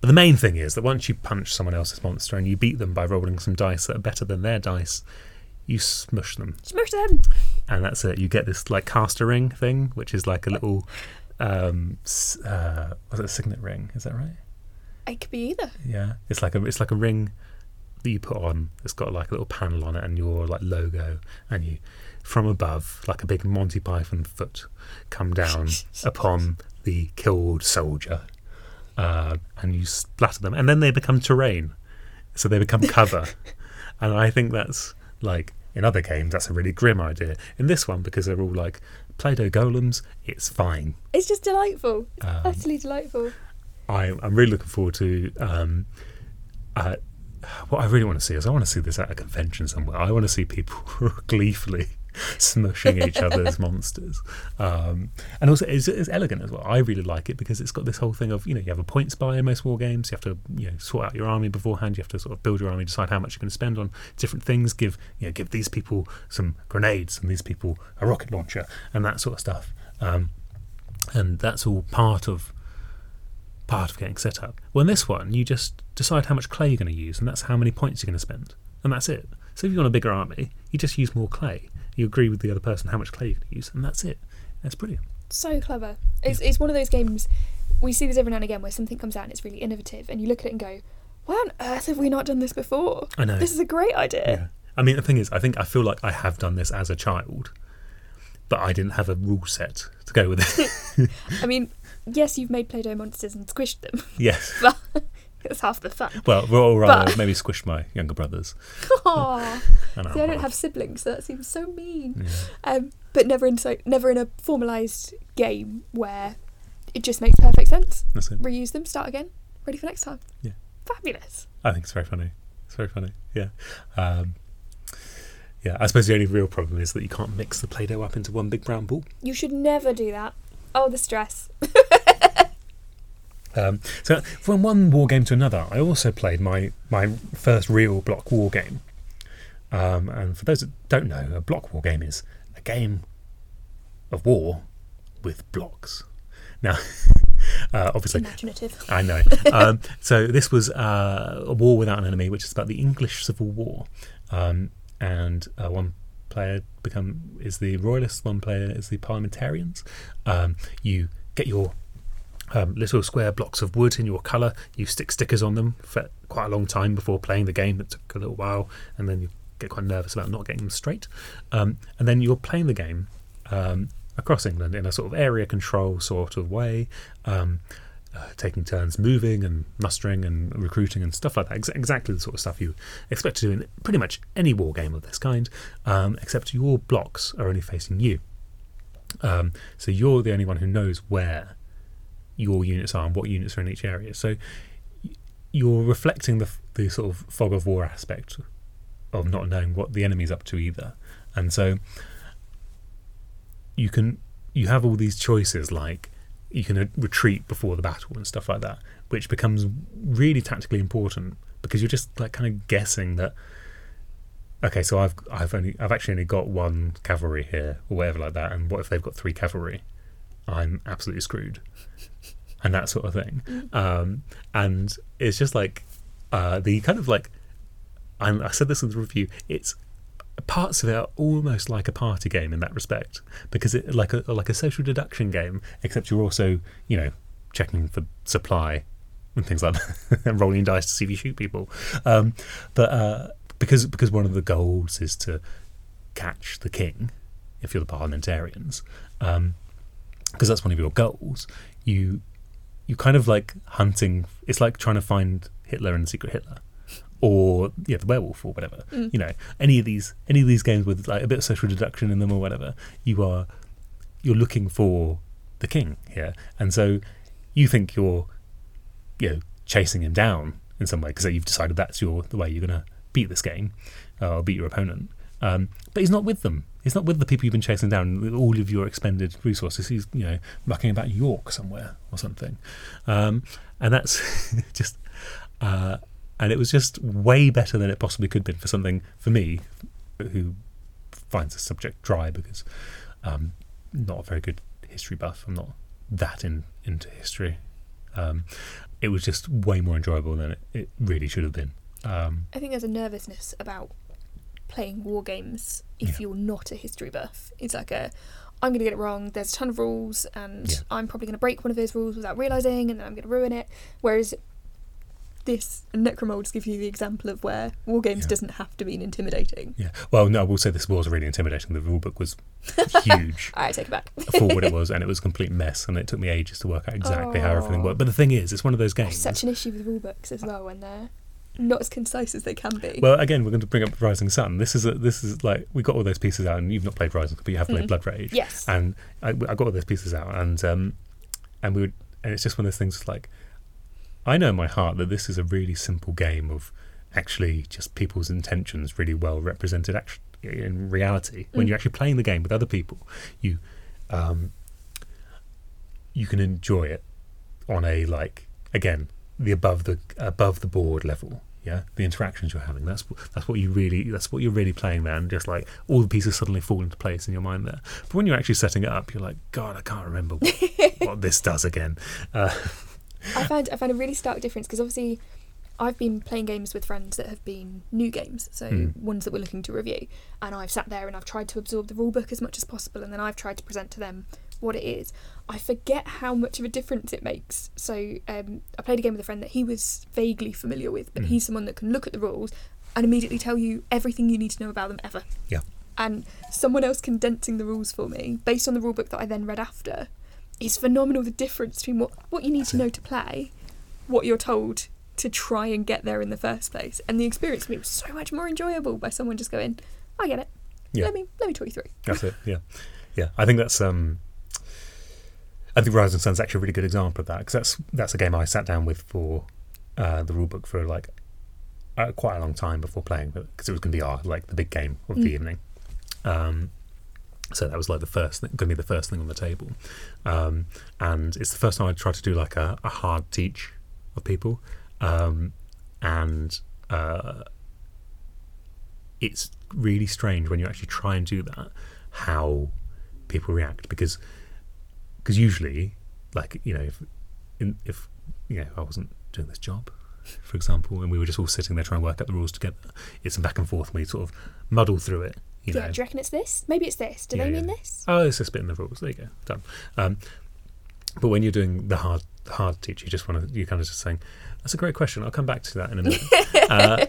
but the main thing is that once you punch someone else's monster and you beat them by rolling some dice that are better than their dice, you smush them. Smush them. And that's it. You get this like caster ring thing, which is like a little um uh was it a signet ring, is that right? It could be either. Yeah. It's like a it's like a ring that you put on. It's got like a little panel on it and your like logo and you from above, like a big Monty Python foot, come down upon the killed soldier. Uh, and you splatter them, and then they become terrain, so they become cover. and I think that's like in other games, that's a really grim idea. In this one, because they're all like Play-Doh golems, it's fine. It's just delightful. Um, Utterly delightful. I, I'm really looking forward to. Um, uh, what I really want to see is I want to see this at a convention somewhere. I want to see people gleefully smushing each other's monsters, um, and also it's, it's elegant as well. I really like it because it's got this whole thing of you know you have a points buy in most war games. You have to you know sort out your army beforehand. You have to sort of build your army, decide how much you're going to spend on different things. Give you know give these people some grenades and these people a rocket launcher and that sort of stuff. Um, and that's all part of part of getting set up. Well, in this one, you just decide how much clay you're going to use, and that's how many points you're going to spend, and that's it. So if you want a bigger army, you just use more clay. You agree with the other person how much clay you can use, and that's it. That's brilliant. So clever. It's, it's one of those games, we see this every now and again where something comes out and it's really innovative, and you look at it and go, why on earth have we not done this before? I know. This is a great idea. Yeah. I mean, the thing is, I think I feel like I have done this as a child, but I didn't have a rule set to go with it. I mean, yes, you've made Play Doh monsters and squished them, yes. but it's half the fun. Well, or rather, But- maybe squish my younger brothers. Aw. And See, I don't have siblings, so that seems so mean. Yeah. Um, but never in so never in a formalised game where it just makes perfect sense. That's it. Reuse them, start again, ready for next time. Yeah. Fabulous. I think it's very funny. It's very funny. Yeah. Um, yeah, I suppose the only real problem is that you can't mix the Play Doh up into one big brown ball. You should never do that. Oh, the stress. Um, so from one war game to another, I also played my, my first real block war game. Um, and for those that don't know, a block war game is a game of war with blocks. Now, uh, obviously, Imaginative. I know. Um, so this was uh, a war without an enemy, which is about the English Civil War, um, and uh, one player become is the royalists, one player is the parliamentarians. Um, you get your um, little square blocks of wood in your colour. You stick stickers on them for quite a long time before playing the game. It took a little while, and then you get quite nervous about not getting them straight. Um, and then you're playing the game um, across England in a sort of area control sort of way, um, uh, taking turns moving and mustering and recruiting and stuff like that. Ex- exactly the sort of stuff you expect to do in pretty much any war game of this kind, um, except your blocks are only facing you. Um, so you're the only one who knows where your units are and what units are in each area. So you're reflecting the, the sort of fog of war aspect of not knowing what the enemy's up to either. And so you can you have all these choices like you can uh, retreat before the battle and stuff like that, which becomes really tactically important because you're just like kind of guessing that. Okay, so I've I've only I've actually only got one cavalry here or whatever like that, and what if they've got three cavalry? I'm absolutely screwed, and that sort of thing. Um, and it's just like uh, the kind of like I'm, I said this in the review. It's parts of it are almost like a party game in that respect because it like a like a social deduction game, except you're also you know checking for supply and things like that, and rolling dice to see if you shoot people. Um, but uh, because because one of the goals is to catch the king, if you're the parliamentarians, um, because that's one of your goals. You you kind of like hunting. It's like trying to find Hitler and Secret Hitler or yeah, the werewolf or whatever. Mm. You know, any of these any of these games with like a bit of social deduction in them or whatever, you are you're looking for the king here, and so you think you're you know chasing him down in some way because you've decided that's your the way you're to beat this game uh, or beat your opponent. Um, but he's not with them. He's not with the people you've been chasing down with all of your expended resources. He's you know mucking about York somewhere or something, um, and that's just. Uh, and it was just way better than it possibly could have been for something for me who finds the subject dry because um not a very good history buff i'm not that in into history um it was just way more enjoyable than it, it really should have been um I think there's a nervousness about playing war games if Yeah. you're not a history buff. It's like a I'm going to get it wrong. There's a ton of rules, and Yeah. I'm probably going to break one of those rules without realizing, and then I'm going to ruin it. Whereas this Necromolds give you the example of where war games Yeah. doesn't have to be intimidating. yeah well no i will say this was really intimidating the rulebook was huge I take it back. for what it was and it was a complete mess and it took me ages to work out exactly how everything Oh. worked but the thing is it's one of those games such an issue with rule books as well when they're not as concise as they can be. Well, again, we're going to bring up Rising Sun. This is a, this is like we got all those pieces out, and you've not played Rising, Sun, but you have played Mm. Blood Rage. yes. And I, I got all those pieces out, and um, and we would, and it's just one of those things. Like, I know in my heart that this is a really simple game of actually just people's intentions really well represented. Actually, in reality, when Mm. you're actually playing the game with other people, you um, you can enjoy it on a like again the above the above the board level yeah the interactions you're having that's that's what you really that's what you're really playing there and just like all the pieces suddenly fall into place in your mind there. But when you're actually setting it up you're like god i can't remember what, what this does again. Uh, I found I found a really stark difference because obviously I've been playing games with friends that have been new games, so Mm. ones that we're looking to review, and I've sat there and I've tried to absorb the rulebook as much as possible, and then I've tried to present to them what it is. I forget how much of a difference it makes. So um, I played a game with a friend that he was vaguely familiar with, but Mm. he's someone that can look at the rules and immediately tell you everything you need to know about them ever. Yeah. And someone else condensing the rules for me based on the rulebook that I then read after is phenomenal the difference between what, what you need to know to play, what you're told to try and get there in the first place. And the experience for me was so much more enjoyable by someone just going, I get it. Yeah. Let me let me talk you through. that's it yeah yeah i think that's um i think rising sun's actually a really good example of that because that's that's a game i sat down with for uh the rulebook for like uh, quite a long time before playing because it was going to be our like the big game of the Mm. evening. Um so that was like the first going to be the first thing on the table. Um and it's the first time i tried to do like a, a hard teach of people. Um and uh it's really strange when you actually try and do that how people react because because usually like you know if in, if you know I wasn't doing this job for example and we were just all sitting there trying to work out the rules together it's a back and forth we sort of muddle through it you yeah, know do you reckon it's this? Maybe it's this. Do Yeah, they yeah. mean this? oh it's just bit in the rules there you go done um, but when you're doing the hard the hard teach you just want to you're kind of just saying that's a great question I'll come back to that in a minute uh,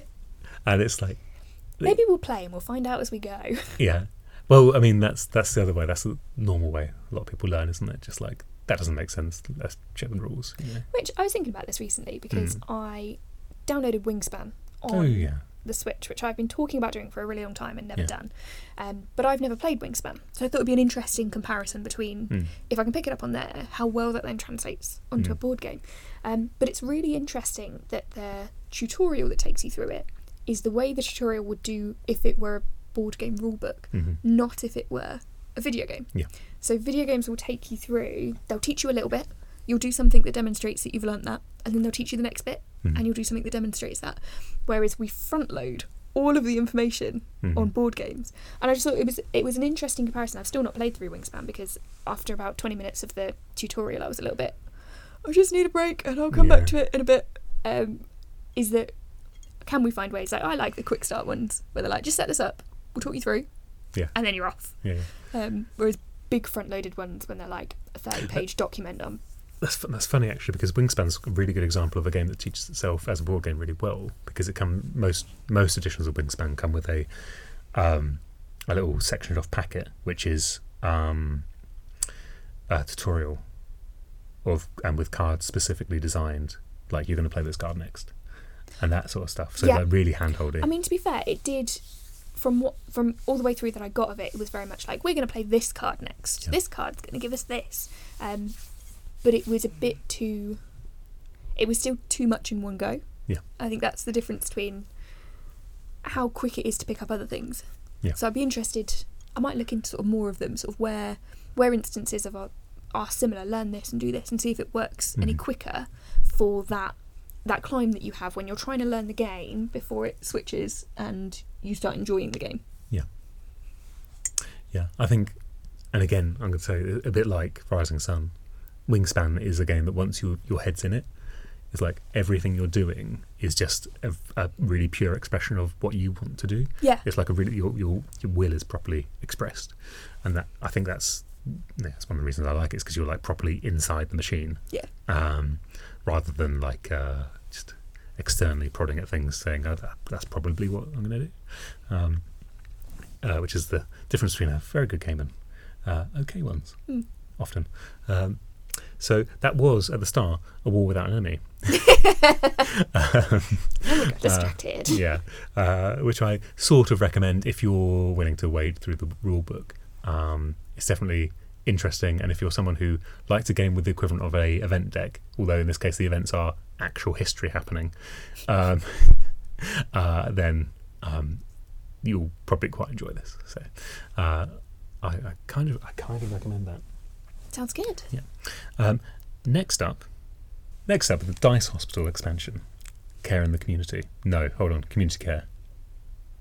and it's like Maybe we'll play and we'll find out as we go. Yeah. Well, I mean, that's that's the other way. That's the normal way a lot of people learn, isn't it? Just like that doesn't make sense. Let's check the rules. You know? Which I was thinking about this recently because Mm. I downloaded Wingspan on Oh yeah. the Switch, which I've been talking about doing for a really long time and never Yeah. done. Um, but I've never played Wingspan, so I thought it'd be an interesting comparison between Mm. if I can pick it up on there, how well that then translates onto Mm. a board game. Um, but it's really interesting that the tutorial that takes you through it is the way the tutorial would do if it were a board game rulebook, hmm not if it were a video game. Yeah. So video games will take you through. They'll teach you a little bit. You'll do something that demonstrates that you've learnt that, and then they'll teach you the next bit, Mhm. and you'll do something that demonstrates that. Whereas we front load all of the information Mhm. on board games, and I just thought it was it was an interesting comparison. I've still not played through Wingspan because after about twenty minutes of the tutorial, I was a little bit. I just need a break, and I'll come Yeah. back to it in a bit. Um, is that can we find ways like I like the quick start ones where they're like just set this up, we'll talk you through, Yeah. and then you're off. Yeah, yeah. Um, whereas big front loaded ones when they're like a 30 page document on. That's that's funny actually because Wingspan's a really good example of a game that teaches itself as a board game really well because it come most most editions of Wingspan come with a um, a little sectioned off packet which is um, a tutorial of and with cards specifically designed like you're going to play this card next and that sort of stuff. So Yeah. like really handholdy. I mean, to be fair, it did. From what from all the way through that I got of it, it was very much like we're going to play this card next. Yeah. This card's going to give us this, um, but it was a bit too. It was still too much in one go. Yeah. I think that's the difference between how quick it is to pick up other things. Yeah. So I'd be interested. I might look into sort of more of them, sort of where where instances of are, are similar. Learn this and do this, and see if it works any Mhm. quicker for that that climb that you have when you're trying to learn the game before it switches and you start enjoying the game. Yeah, Yeah, I think, and again, I'm going to say a bit like Rising Sun, Wingspan is a game that once you, your head's in it, it's like everything you're doing is just a, a really pure expression of what you want to do. Yeah. It's like a really your your, your will is properly expressed, and that I think that's yeah, that's one of the reasons I like it is because you're like properly inside the machine. Yeah. Um, rather than like uh, just externally prodding at things, saying, "Oh, that, that's probably what I'm going to do," um, uh, which is the difference between a very good game and uh, okay ones. Mm. Often. Um, so that was at the start a war without an enemy. um, Oh, got distracted. yeah, uh, which I sort of recommend if you're willing to wade through the rule book. Um, it's definitely interesting, and if you're someone who likes a game with the equivalent of a event deck, although in this case the events are actual history happening, um, uh, then um, you'll probably quite enjoy this. So, uh, I, I kind of, I kind of recommend that. Sounds good. Um, next up, next up, the Dice Hospital expansion, care in the community. No, hold on, community care.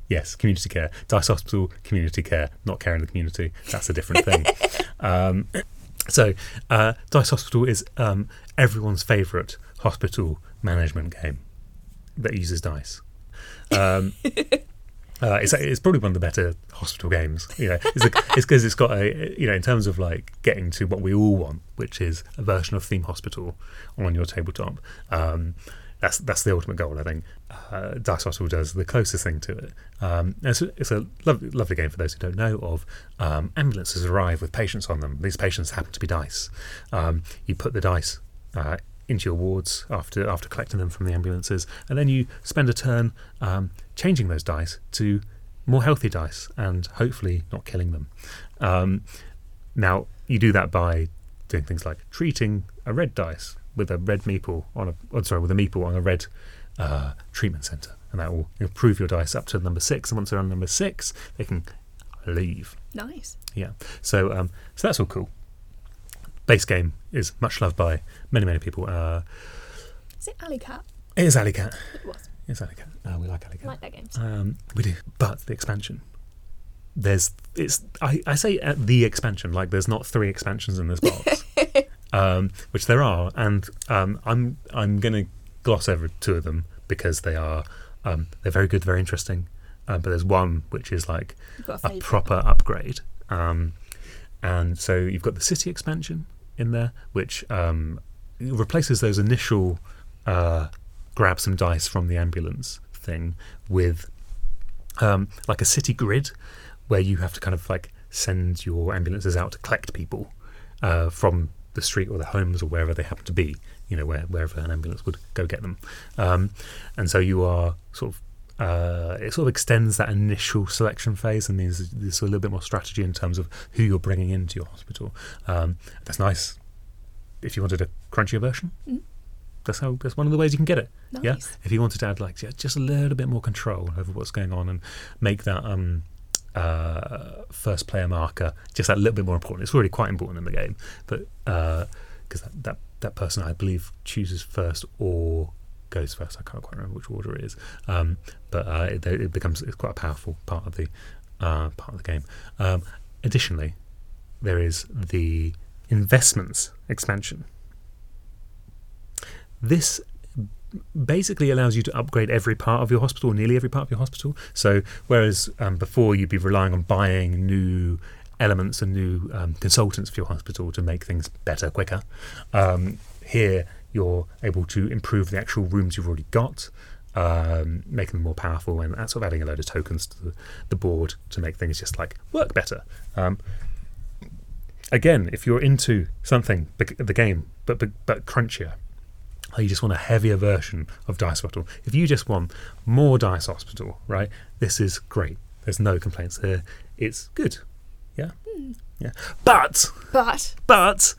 Yes, community care. Dice Hospital, community care, not care in the community. That's a different thing. um, so, uh, Dice Hospital is um, everyone's favourite hospital management game that uses dice. Um, uh, it's, it's probably one of the better hospital games. You know, it's because it's got a you know in terms of like getting to what we all want, which is a version of Theme Hospital on your tabletop. Um, that's that's the ultimate goal, I think. Uh, Dice Hospital does the closest thing to it. Um, it's, a, it's a lovely, lovely game for those who don't know of. Um, ambulances arrive with patients on them. These patients happen to be dice. Um, you put the dice uh, into your wards after after collecting them from the ambulances, and then you spend a turn um, changing those dice to more healthy dice and hopefully not killing them. Um, now you do that by doing things like treating a red dice with a red meeple on a oh, sorry with a meeple on a red uh, treatment center, and that will improve your dice up to number six. And once they're on number six, they can leave. Nice. Yeah. So um, so that's all cool. Base game is much loved by many many people. Uh, Is it Alley Cat? it is Alley Cat. It was. It's Alley Cat. Uh, we like Alley Cat. like that game. Um, we do, but the expansion. There's it's I, I say the expansion like there's not three expansions in this box, um, which there are, and um, I'm I'm gonna gloss over two of them because they are um, they're very good, very interesting. Uh, but there's one which is like a proper upgrade. Um, and so you've got the city expansion in there, which um, replaces those initial uh, grab some dice from the ambulance thing with um, like a city grid where you have to kind of like send your ambulances out to collect people uh, from the street or the homes or wherever they happen to be, you know, where, wherever an ambulance would go get them. Um, and so you are sort of uh, it sort of extends that initial selection phase and means there's a little bit more strategy in terms of who you're bringing into your hospital. Um, that's nice. If you wanted a crunchier version, Mm. that's how. That's one of the ways you can get it. Nice. Yeah. If you wanted to add like ju- just a little bit more control over what's going on and make that um, uh, first player marker just that little bit more important. It's already quite important in the game, but because that, that that person I believe chooses first or goes first. I can't quite remember which order it is, um, but uh, it, it becomes it's quite a powerful part of the uh, part of the game. Um, additionally, there is the investments expansion. This basically allows you to upgrade every part of your hospital, nearly every part of your hospital. So, whereas um, before you'd be relying on buying new elements and new um, consultants for your hospital to make things better quicker, um, here you're able to improve the actual rooms you've already got. Um, making them more powerful and that's sort of adding a load of tokens to the, the board to make things just like work better. Um, again, if you're into something, the game, but but, but crunchier, or you just want a heavier version of Dice Hospital, if you just want more Dice Hospital, right, this is great. There's no complaints here. It's good. Yeah? Hmm. Yeah. But, But but,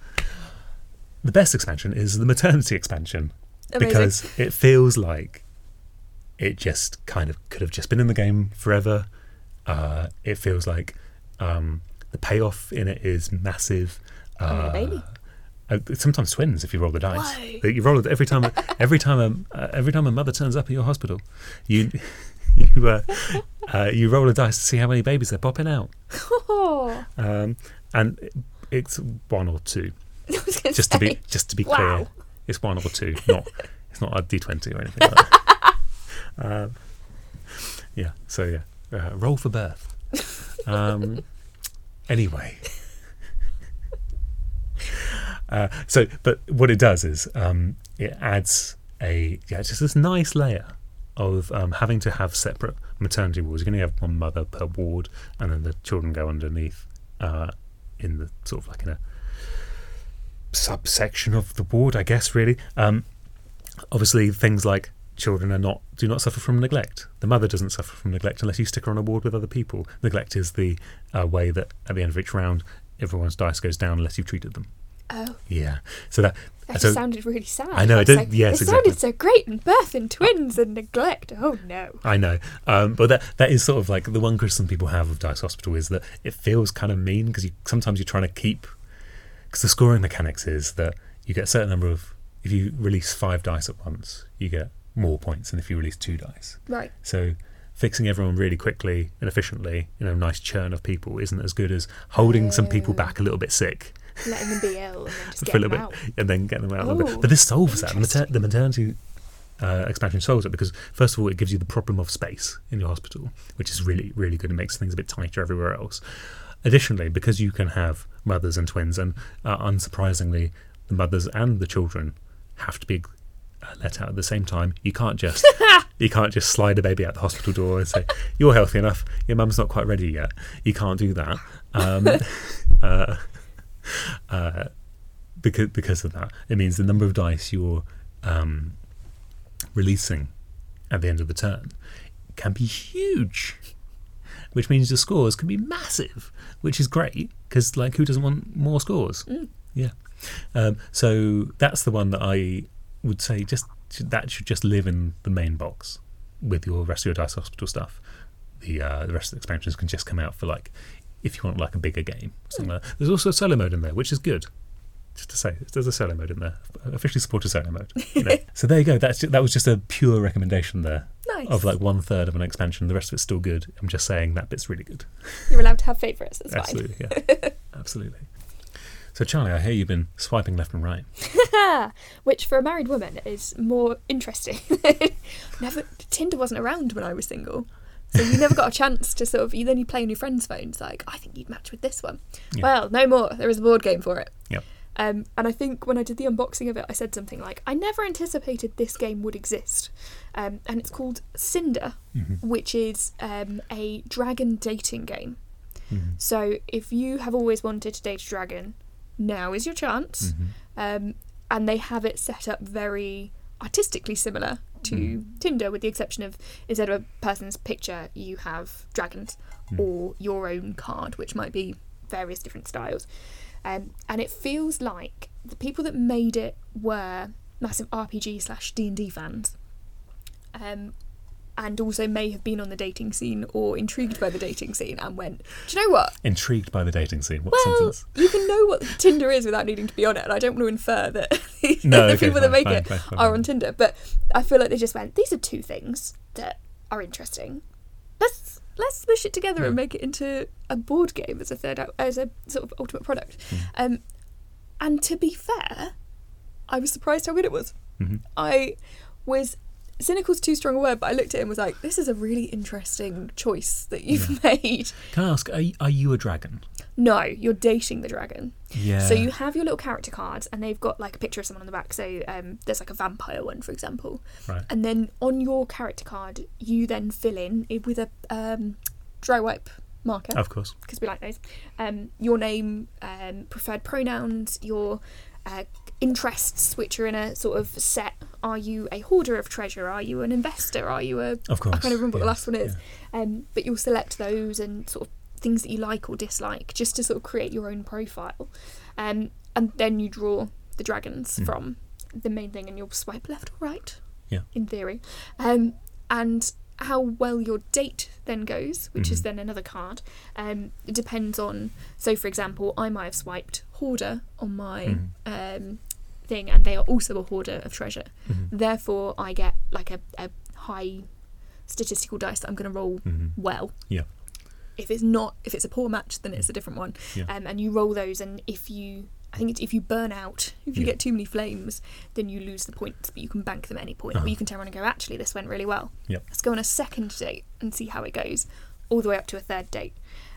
the best expansion is the maternity expansion amazing. because it feels like it just kind of could have just been in the game forever. Uh, it feels like um, the payoff in it is massive. Having a baby. uh, sometimes twins if you roll the dice. Whoa. You roll it every time. every time a uh, every time a mother turns up at your hospital, you you uh, uh, you roll a dice to see how many babies they're popping out, Oh, um, and it's one or two. I was gonna Just to be just to be Wow. clear, it's one or two. Not it's not a d twenty or anything like that. um, yeah. So yeah, uh, roll for birth. Um, anyway. Uh, so, but what it does is um, it adds a yeah, just this nice layer of um, having to have separate maternity wards. You're going to have one mother per ward, and then the children go underneath uh, in the sort of like in a subsection of the ward, I guess. Really, um, obviously, things like children are not do not suffer from neglect. The mother doesn't suffer from neglect unless you stick her on a ward with other people. Neglect is the uh, way that at the end of each round, everyone's dice goes down unless you've treated them. Oh, Yeah. So that that so just sounded really sad. I know, it was did- like, yes, it exactly. sounded so great and birth and twins and neglect. Oh no. I know, um, but that that is sort of like the one criticism people have of Dice Hospital is that it feels kind of mean because you, sometimes you're trying to keep because the scoring mechanics is that you get a certain number of if you release five dice at once, you get more points than if you release two dice. Right. So fixing everyone really quickly and efficiently, you know, nice churn of people isn't as good as holding some people back a little bit sick Letting them be ill and then just for a little them bit out. and then getting them out. a little bit. Oh, But this solves that. The, mater- the maternity uh, expansion solves it because first of all, it gives you the problem of space in your hospital, which is really really good. It makes things a bit tighter everywhere else. Additionally, because you can have mothers and twins, and uh, unsurprisingly, the mothers and the children have to be uh, let out at the same time. You can't just you can't just slide a baby out the hospital door and say you're healthy enough. Your mum's not quite ready yet. You can't do that. Um, uh, uh, because because of that, it means the number of dice you're um, releasing at the end of the turn can be huge, which means your scores can be massive, which is great because like who doesn't want more scores? Mm. Yeah. Um, so that's the one that I would say just that should just live in the main box with your rest of your dice hospital stuff. The uh, the rest of the expansions can just come out for like if you want like a bigger game. Something like that. There's also a solo mode in there, which is good. Just to say, there's a solo mode in there. Officially supported solo mode. You know. so there you go. That's ju- that was just a pure recommendation there Nice. of like one third of an expansion. The rest of it's still good. I'm just saying that bit's really good. You're allowed to have favourites. That's Absolutely, yeah, absolutely. So Charlie, I hear you've been swiping left and right. Which for a married woman is more interesting. never Tinder wasn't around when I was single. So you never got a chance to sort of you then you play on your friends' phones like, I think you'd match with this one. Yeah. Well, no more. There is a board game for it. Yep. Um, and I think when I did the unboxing of it, I said something like, I never anticipated this game would exist. Um, and it's called Cinder, Mhm. which is um, a dragon dating game. Mhm. So if you have always wanted to date a dragon, now is your chance. Mhm. Um, and they have it set up very artistically similar to Mm. Tinder, with the exception of instead of a person's picture, you have dragons Mm. or your own card, which might be various different styles. Um, and it feels like the people that made it were massive RPG slash D and D fans. Um, and also may have been on the dating scene or intrigued by the dating scene and went, do you know what? Intrigued by the dating scene. What Well, sentence? you can know what Tinder is without needing to be on it, and I don't want to infer that the okay, people that make fine, it fine, fine, are on Tinder. But I feel like they just went, these are two things that are interesting. Let's let's smush it together and make it into a board game as a third as a sort of ultimate product. Hmm. Um, and to be fair, I was surprised how good it was. Mhm. I was cynical's too strong a word, but I looked at it and was like, this is a really interesting choice that you've made. Can I ask, are, are you a dragon? No, you're dating the dragon. Yeah. So you have your little character cards, and they've got like a picture of someone on the back. So um, there's like a vampire one, for example. Right. And then on your character card, you then fill in it with a um, dry wipe marker Of course. because we like those. Um, your name, um, preferred pronouns, your uh, interests, which are in a sort of set. Are you a hoarder of treasure? Are you an investor? Are you a Of course. I can't remember what the last one is. yeah. um, but you'll select those and sort of things that you like or dislike just to sort of create your own profile. Um, and then you draw the dragons Mm. from the main thing and you'll swipe left or right. Yeah. In theory. Um, and how well your date then goes, which is Mhm. then another card, um, it depends on. So, for example, I might have swiped hoarder on my Mhm. um, thing, and they are also a hoarder of treasure. Mhm. Therefore, I get like a, a high statistical dice that I'm going to roll Mhm. well. Yeah. If it's not, if it's a poor match, then it's a different one. Yeah. Um, and you roll those, and if you, I think it's if you burn out, if you Yeah. get too many flames, then you lose the points, but you can bank them at any point, Uh-huh. or you can turn around and go, actually, this went really well. Yep. Let's go on a second date and see how it goes, all the way up to a third date.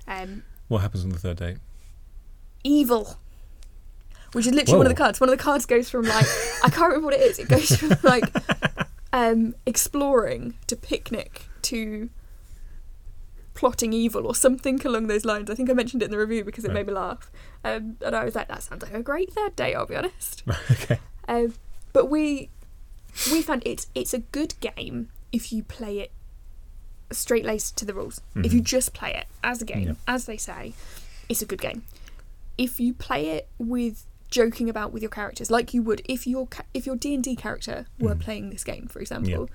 Um, What happens on the third date? evil. Which is literally one of the cards. One of the cards goes from like I can't remember what it is. It goes from like um, exploring to picnic to plotting evil or something along those lines. I think I mentioned it in the review because it Right. made me laugh. Um, and I was like, that sounds like a great third day. I'll be honest. okay. Um, but we we found it's it's a good game if you play it straight laced to the rules. If you Mhm. just play it as a game, Yeah. as they say, it's a good game. If you play it with joking about with your characters, like you would if your if your D and D character were Mhm. playing this game, for example, Yeah.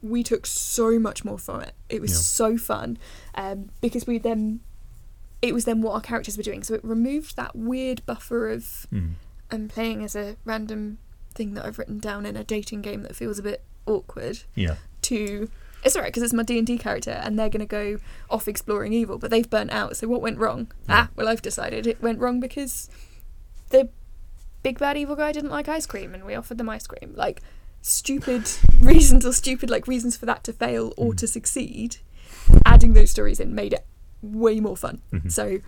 we took so much more from it. It was Yeah. so fun um, because we then it was then what our characters were doing. So it removed that weird buffer of Mm. I'm playing as a random thing that I've written down in a dating game that feels a bit awkward Yeah. to it's alright because it's my D&D character and they're going to go off exploring evil but they've burnt out so what went wrong Yeah. ah well I've decided it went wrong because the big bad evil guy didn't like ice cream and we offered them ice cream like stupid reasons or stupid like reasons for that to fail or Mm. to succeed adding those stories in made it way more fun Mhm. so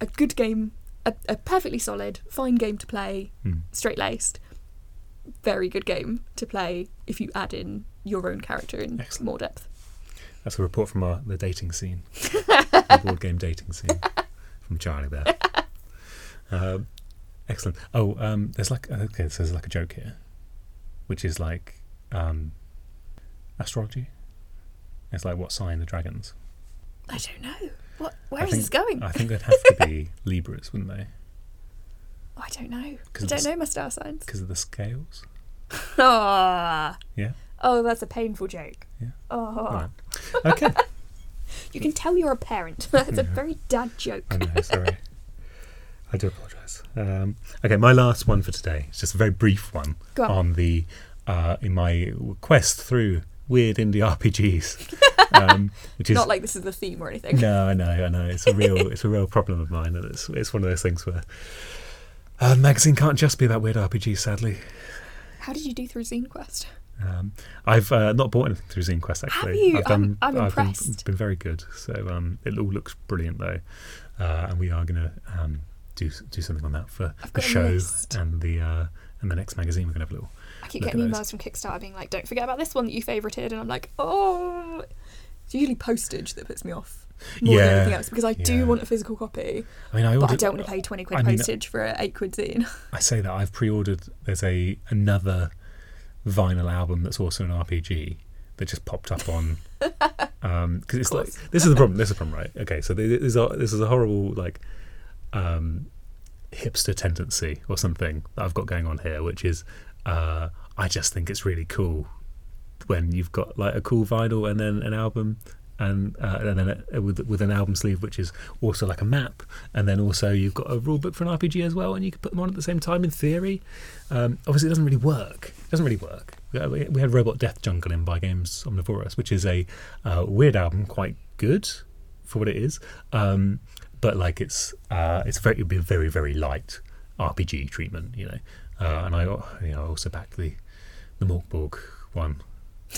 a good game a, a perfectly solid fine game to play Mm. straight laced, very good game to play if you add in your own character in Excellent. more depth. That's a report from our, the dating scene, the board game dating scene from Charlie there. Um, excellent. Oh, um, there's like okay, so there's like a joke here, which is like um, astrology. It's like what sign the dragons? I don't know. What? Where I is think- this going? I think they'd have to be Libras, wouldn't they? I don't know. I don't it's- know my star signs. Because of the scales. Ah. Yeah. Oh, that's a painful joke. Yeah. Oh. Right. Okay. You can tell you're a parent. that's a very dad joke. I know. Sorry. I do apologise. Um, okay, my last one for today. It's just a very brief one Go on. on the uh, in my quest through weird indie RPGs, um, which is Not like this is the theme or anything. no, I know, I know. It's a real, it's a real problem of mine, and it's it's one of those things where uh, magazine can't just be about weird RPGs. Sadly, How did you do through Zine Quest? um, I've uh, not bought anything through Zine Quest actually. you? I've done, I'm- I'm I've been- Been, very good. So um, it all looks brilliant though, uh, and we are going to um, do do something on that for I've the show and the uh, and the next magazine. We're going to have a little. I keep getting emails from Kickstarter being like, "Don't forget about this one that you favorited," and I'm like, "Oh." It's usually postage that puts me off more than anything else because I do want a physical copy, I mean, I but. I don't want to pay twenty quid I mean, postage for a eight quid zine. I say that I've pre-ordered. There's a another vinyl album that's also an RPG that just popped up on. Because it's like this is the problem. This is the problem, right? Okay, so this is a, this is a horrible like um, hipster tendency or something that I've got going on here, which is uh, I just think it's really cool when you've got like a cool vinyl and then an album and, uh, and then with with an album sleeve which is also like a map. And then also you've got a rule book for an RPG as well and you can put them on at the same time in theory. Um, obviously it doesn't really work. It doesn't really work. We we had Robot Death Jungle in by Games Omnivorous which is a uh, weird album quite good for what it is. Um, but like it's uh, it's very it'd be a very very light RPG treatment you know uh, and I you know I also backed the the Mörk Borg one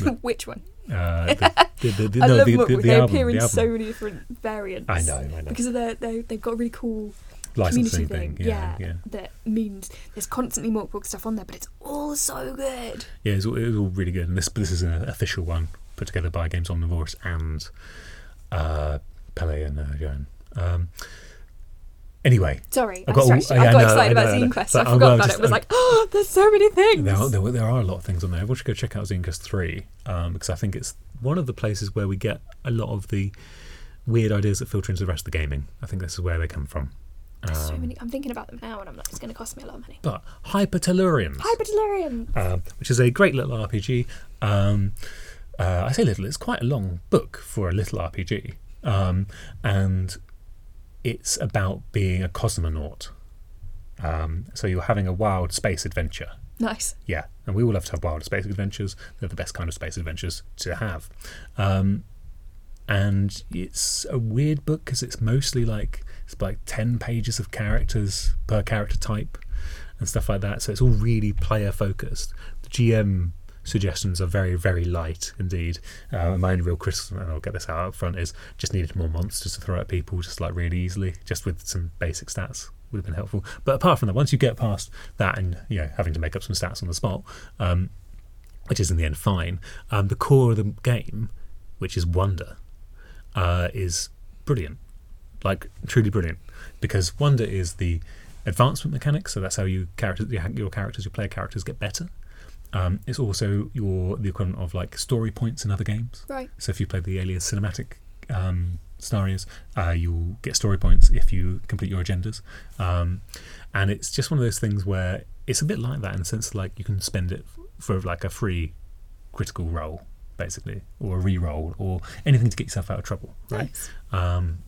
Which one? uh, the, the, the, the, I no, love the, the, the They album, appear in the so many different variants. I know, I know. Because their, they they've got a really cool Licensing community thing, yeah, yeah, that means there's constantly Mörk Borg stuff on there, but it's all so good. yeah. It was, all- it all really good, and this this is an official one put together by Games On Omnivorous and uh, Pelle and uh, Johan. Um, anyway, Sorry, I I, got it. yeah, I I got know, excited I about I Quest. I forgot about just- it. It was like, oh, there's so many things. there are, there, there are a lot of things on there. Everyone should go check out Zine Quest 3 um, because I think it's one of the places where we get a lot of the weird ideas that filter into the rest of the gaming. I think this is where they come from. There's so Um, many. I'm thinking about them now, and I'm like, it's going to cost me a lot of money. But Hypertellurians. Hyperdelirium. um, which is a great little RPG. Um, uh, I say little; it's quite a long book for a little RPG, um, and it's about being a cosmonaut. Um, so you're having a wild space adventure. Nice. Yeah, and we all love to have wild space adventures. They're the best kind of space adventures to have. Um, and it's a weird book because it's mostly like it's like ten pages of characters per character type and stuff like that. So it's all really player focused. The GM suggestions are very very light indeed. Uh, my only real criticism, and I'll get this out up front, is just needed more monsters to throw at people just like really easily, just with some basic stats would have been helpful. But apart from that, once you get past that and you know having to make up some stats on the spot, um, which is in the end fine, um, the core of the game, which is wonder, uh, is brilliant, like truly brilliant, because wonder is the advancement mechanic. So that's how you characters, your characters, your player characters get better. Um, it's also your the equivalent of like story points in other games. Right. So if you play the Alien cinematic um, scenarios, uh, you'll get story points if you complete your agendas. Um, and it's just one of those things where it's a bit like that in the sense like you can spend it for like a free critical roll, basically, or a re-roll, or anything to get yourself out of trouble, right? Nice. Um,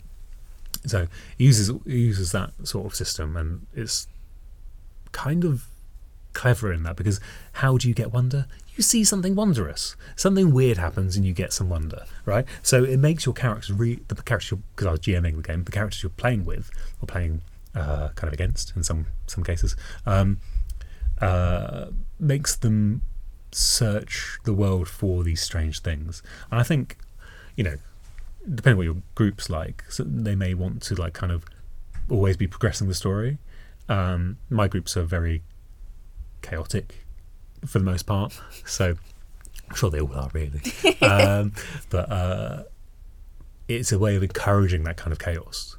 so it uses it uses that sort of system, and it's kind of clever in that because how do you get wonder? You see something wondrous, something weird happens, and you get some wonder, right? So it makes your characters re the characters because I was GMing the game, the characters you're playing with or playing uh, kind of against in some some cases, um, uh, makes them search the world for these strange things, and I think you know depending what your group's like, so they may want to like kind of always be progressing the story. Um, my groups are very chaotic for the most part, so I'm sure they all are really. um, but uh, it's a way of encouraging that kind of chaos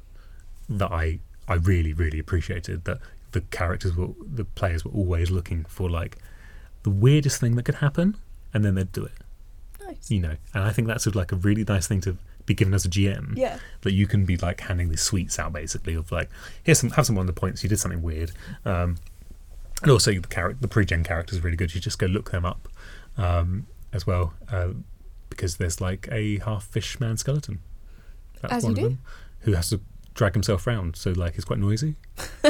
that I I really really appreciated. That the characters were the players were always looking for like the weirdest thing that could happen, and then they'd do it Nice. you know and i think that's like a really nice thing to be given as a gm Yeah. that you can be like handing these sweets out basically of like here's some have some on the points you did something weird um and also the character the pre-gen characters are really good. You just go look them up um as well uh, because there's like a half fish man skeleton. That's As you one do. of them who has to drag himself around so like it's quite noisy.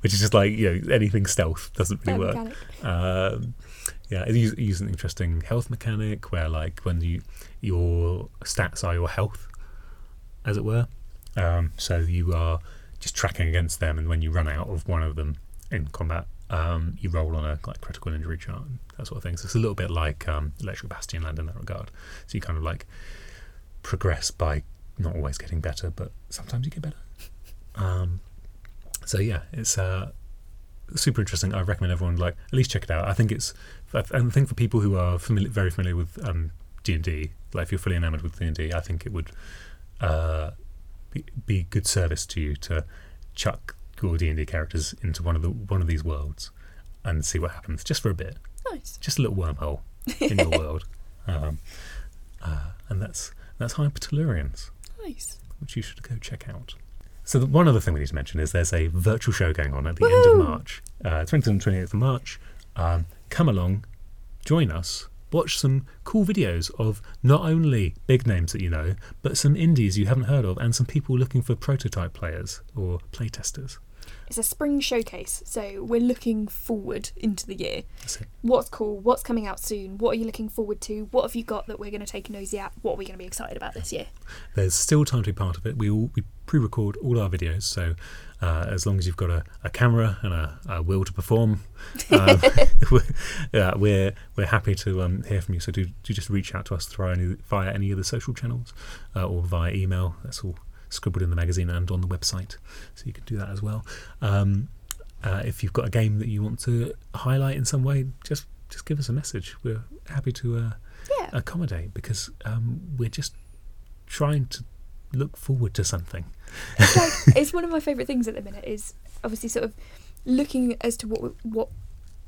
Which is just like you know anything stealth doesn't really That work. um, yeah, it uses, uses an interesting health mechanic where, like, when you your stats are your health, as it were. Um, so you are just tracking against them, and when you run out of one of them in combat, um, you roll on a like critical injury chart and that sort of thing. So it's a little bit like um, Electric Bastionland in that regard. So you kind of like progress by not always getting better, but sometimes you get better. Um, so yeah, it's uh, super interesting. I recommend everyone like at least check it out. I think it's I I think for people who are familiar, very familiar with um, D and D, like if you're fully enamored with D and D, I think it would uh, be, be good service to you to chuck your D and D characters into one of the one of these worlds and see what happens just for a bit, Nice. just a little wormhole in your world, um, uh, and that's that's Hypertellurians Nice. which you should go check out. So the, one other thing we need to mention is there's a virtual show going on at the end of Woohoo! March, uh, 20th and 28th of March. Um, come along, join us, watch some cool videos of not only big names that you know, but some indies you haven't heard of, and some people looking for prototype players or playtesters. It's a spring showcase, so we're looking forward into the year. What's cool? What's coming out soon? What are you looking forward to? What have you got that we're going to take a nosy at? What are we going to be excited about this year? There's still time to be part of it. We all we pre-record all our videos, so uh, as long as you've got a, a camera and a, a will to perform, um, we're, yeah, we're we're happy to um, hear from you. So do, do just reach out to us via any, via any of the social channels uh, or via email. That's all scribbled in the magazine and on the website, so you can do that as well. Um, uh, if you've got a game that you want to highlight in some way, just just give us a message. We're happy to uh, Yeah. accommodate because um, we're just trying to look forward to something. it's like it's one of my favourite things at the minute is obviously sort of looking as to what what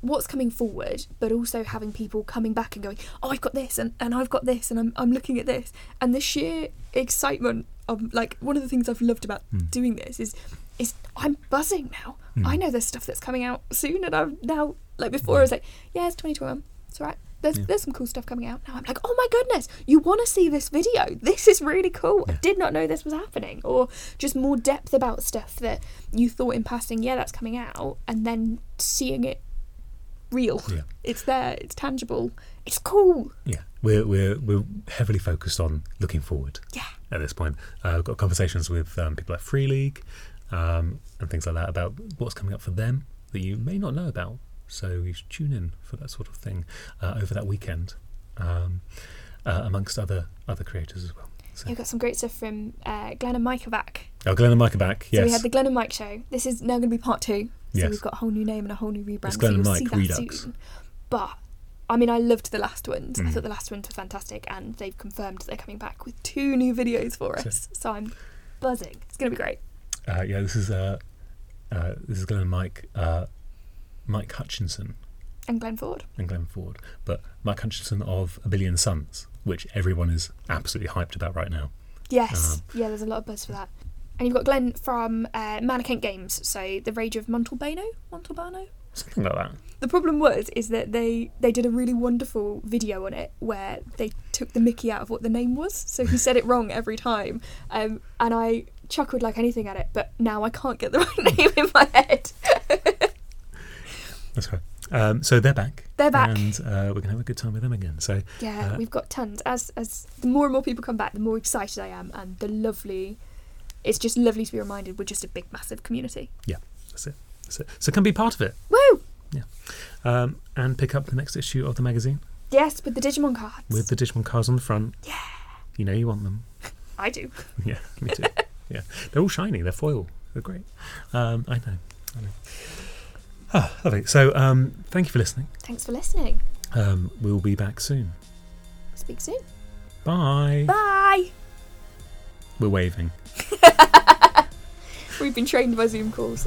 what's coming forward, but also having people coming back and going, oh, I've got this and, and I've got this and I'm I'm looking at this and the sheer excitement of like one of the things I've loved about Mm. doing this is is I'm buzzing now. Mm. I know there's stuff that's coming out soon and I'm now like before I was like, yeah, it's 2021, it's alright. There's, Yeah. there's some cool stuff coming out. Now I'm like, oh my goodness, you want to see this video? This is really cool. I did not know this was happening. Or just more depth about stuff that you thought in passing, yeah, that's coming out, and then seeing it real. Yeah. It's there, it's tangible, it's cool. Yeah, we're we're we're heavily focused on looking forward. Yeah. At this point, uh, I've got conversations with um, people like Free League um, and things like that about what's coming up for them that you may not know about. So you should tune in for that sort of thing uh, over that weekend, um, uh, amongst other other creators as well. So, We've got some great stuff from uh, Glenn and Mike are back. oh, Glenn and Mike are back. So we had the Glenn and Mike show. This is now going to be part two. So Yes. we've got a whole new name and a whole new rebrand. It's Glenn you'll and Mike Redux. soon. But I mean, I loved the last ones. I Mm. thought the last ones were fantastic, and they've confirmed they're coming back with two new videos for us. So I'm buzzing. It's going to be great. uh, yeah. This is uh, uh, this is Glenn and Mike. Uh, Mike Hutchinson And Glenn Ford. and Glenn Ford, but Mike Hutchinson of A Billion Suns, which everyone is absolutely hyped about right now. Yes. Um, yeah, there's a lot of buzz for that. And you've got Glenn from uh, Mannequin Games, so The Rage of Montalbano? Montalbano? Something like that. The problem was is that they they did a really wonderful video on it where they took the Mickey out of what the name was, so he said it wrong every time, um, and I chuckled like anything at it. But now I can't get the right name in my head. That's right. Um, so they're back. They're back. and uh, we're gonna have a good time with them again. So Yeah, Uh, we've got tons. As as the more and more people come back, the more excited I am, and the lovely. It's just lovely to be reminded we're just a big, massive community. Yeah, that's it. That's it. So come be part of it Woo! Um, and pick up the next issue of the magazine Yes, with the Digimon cards. with the Digimon cards on the front. Yeah. You know you want them. I do. yeah, me too. yeah, they're all shiny. They're foil. They're great. Um, I know. I know. Ah, lovely. So um, thank you for listening. Thanks for listening. Um, we'll be back soon. Speak soon. Bye. Bye. We're waving. We've been trained by Zoom calls.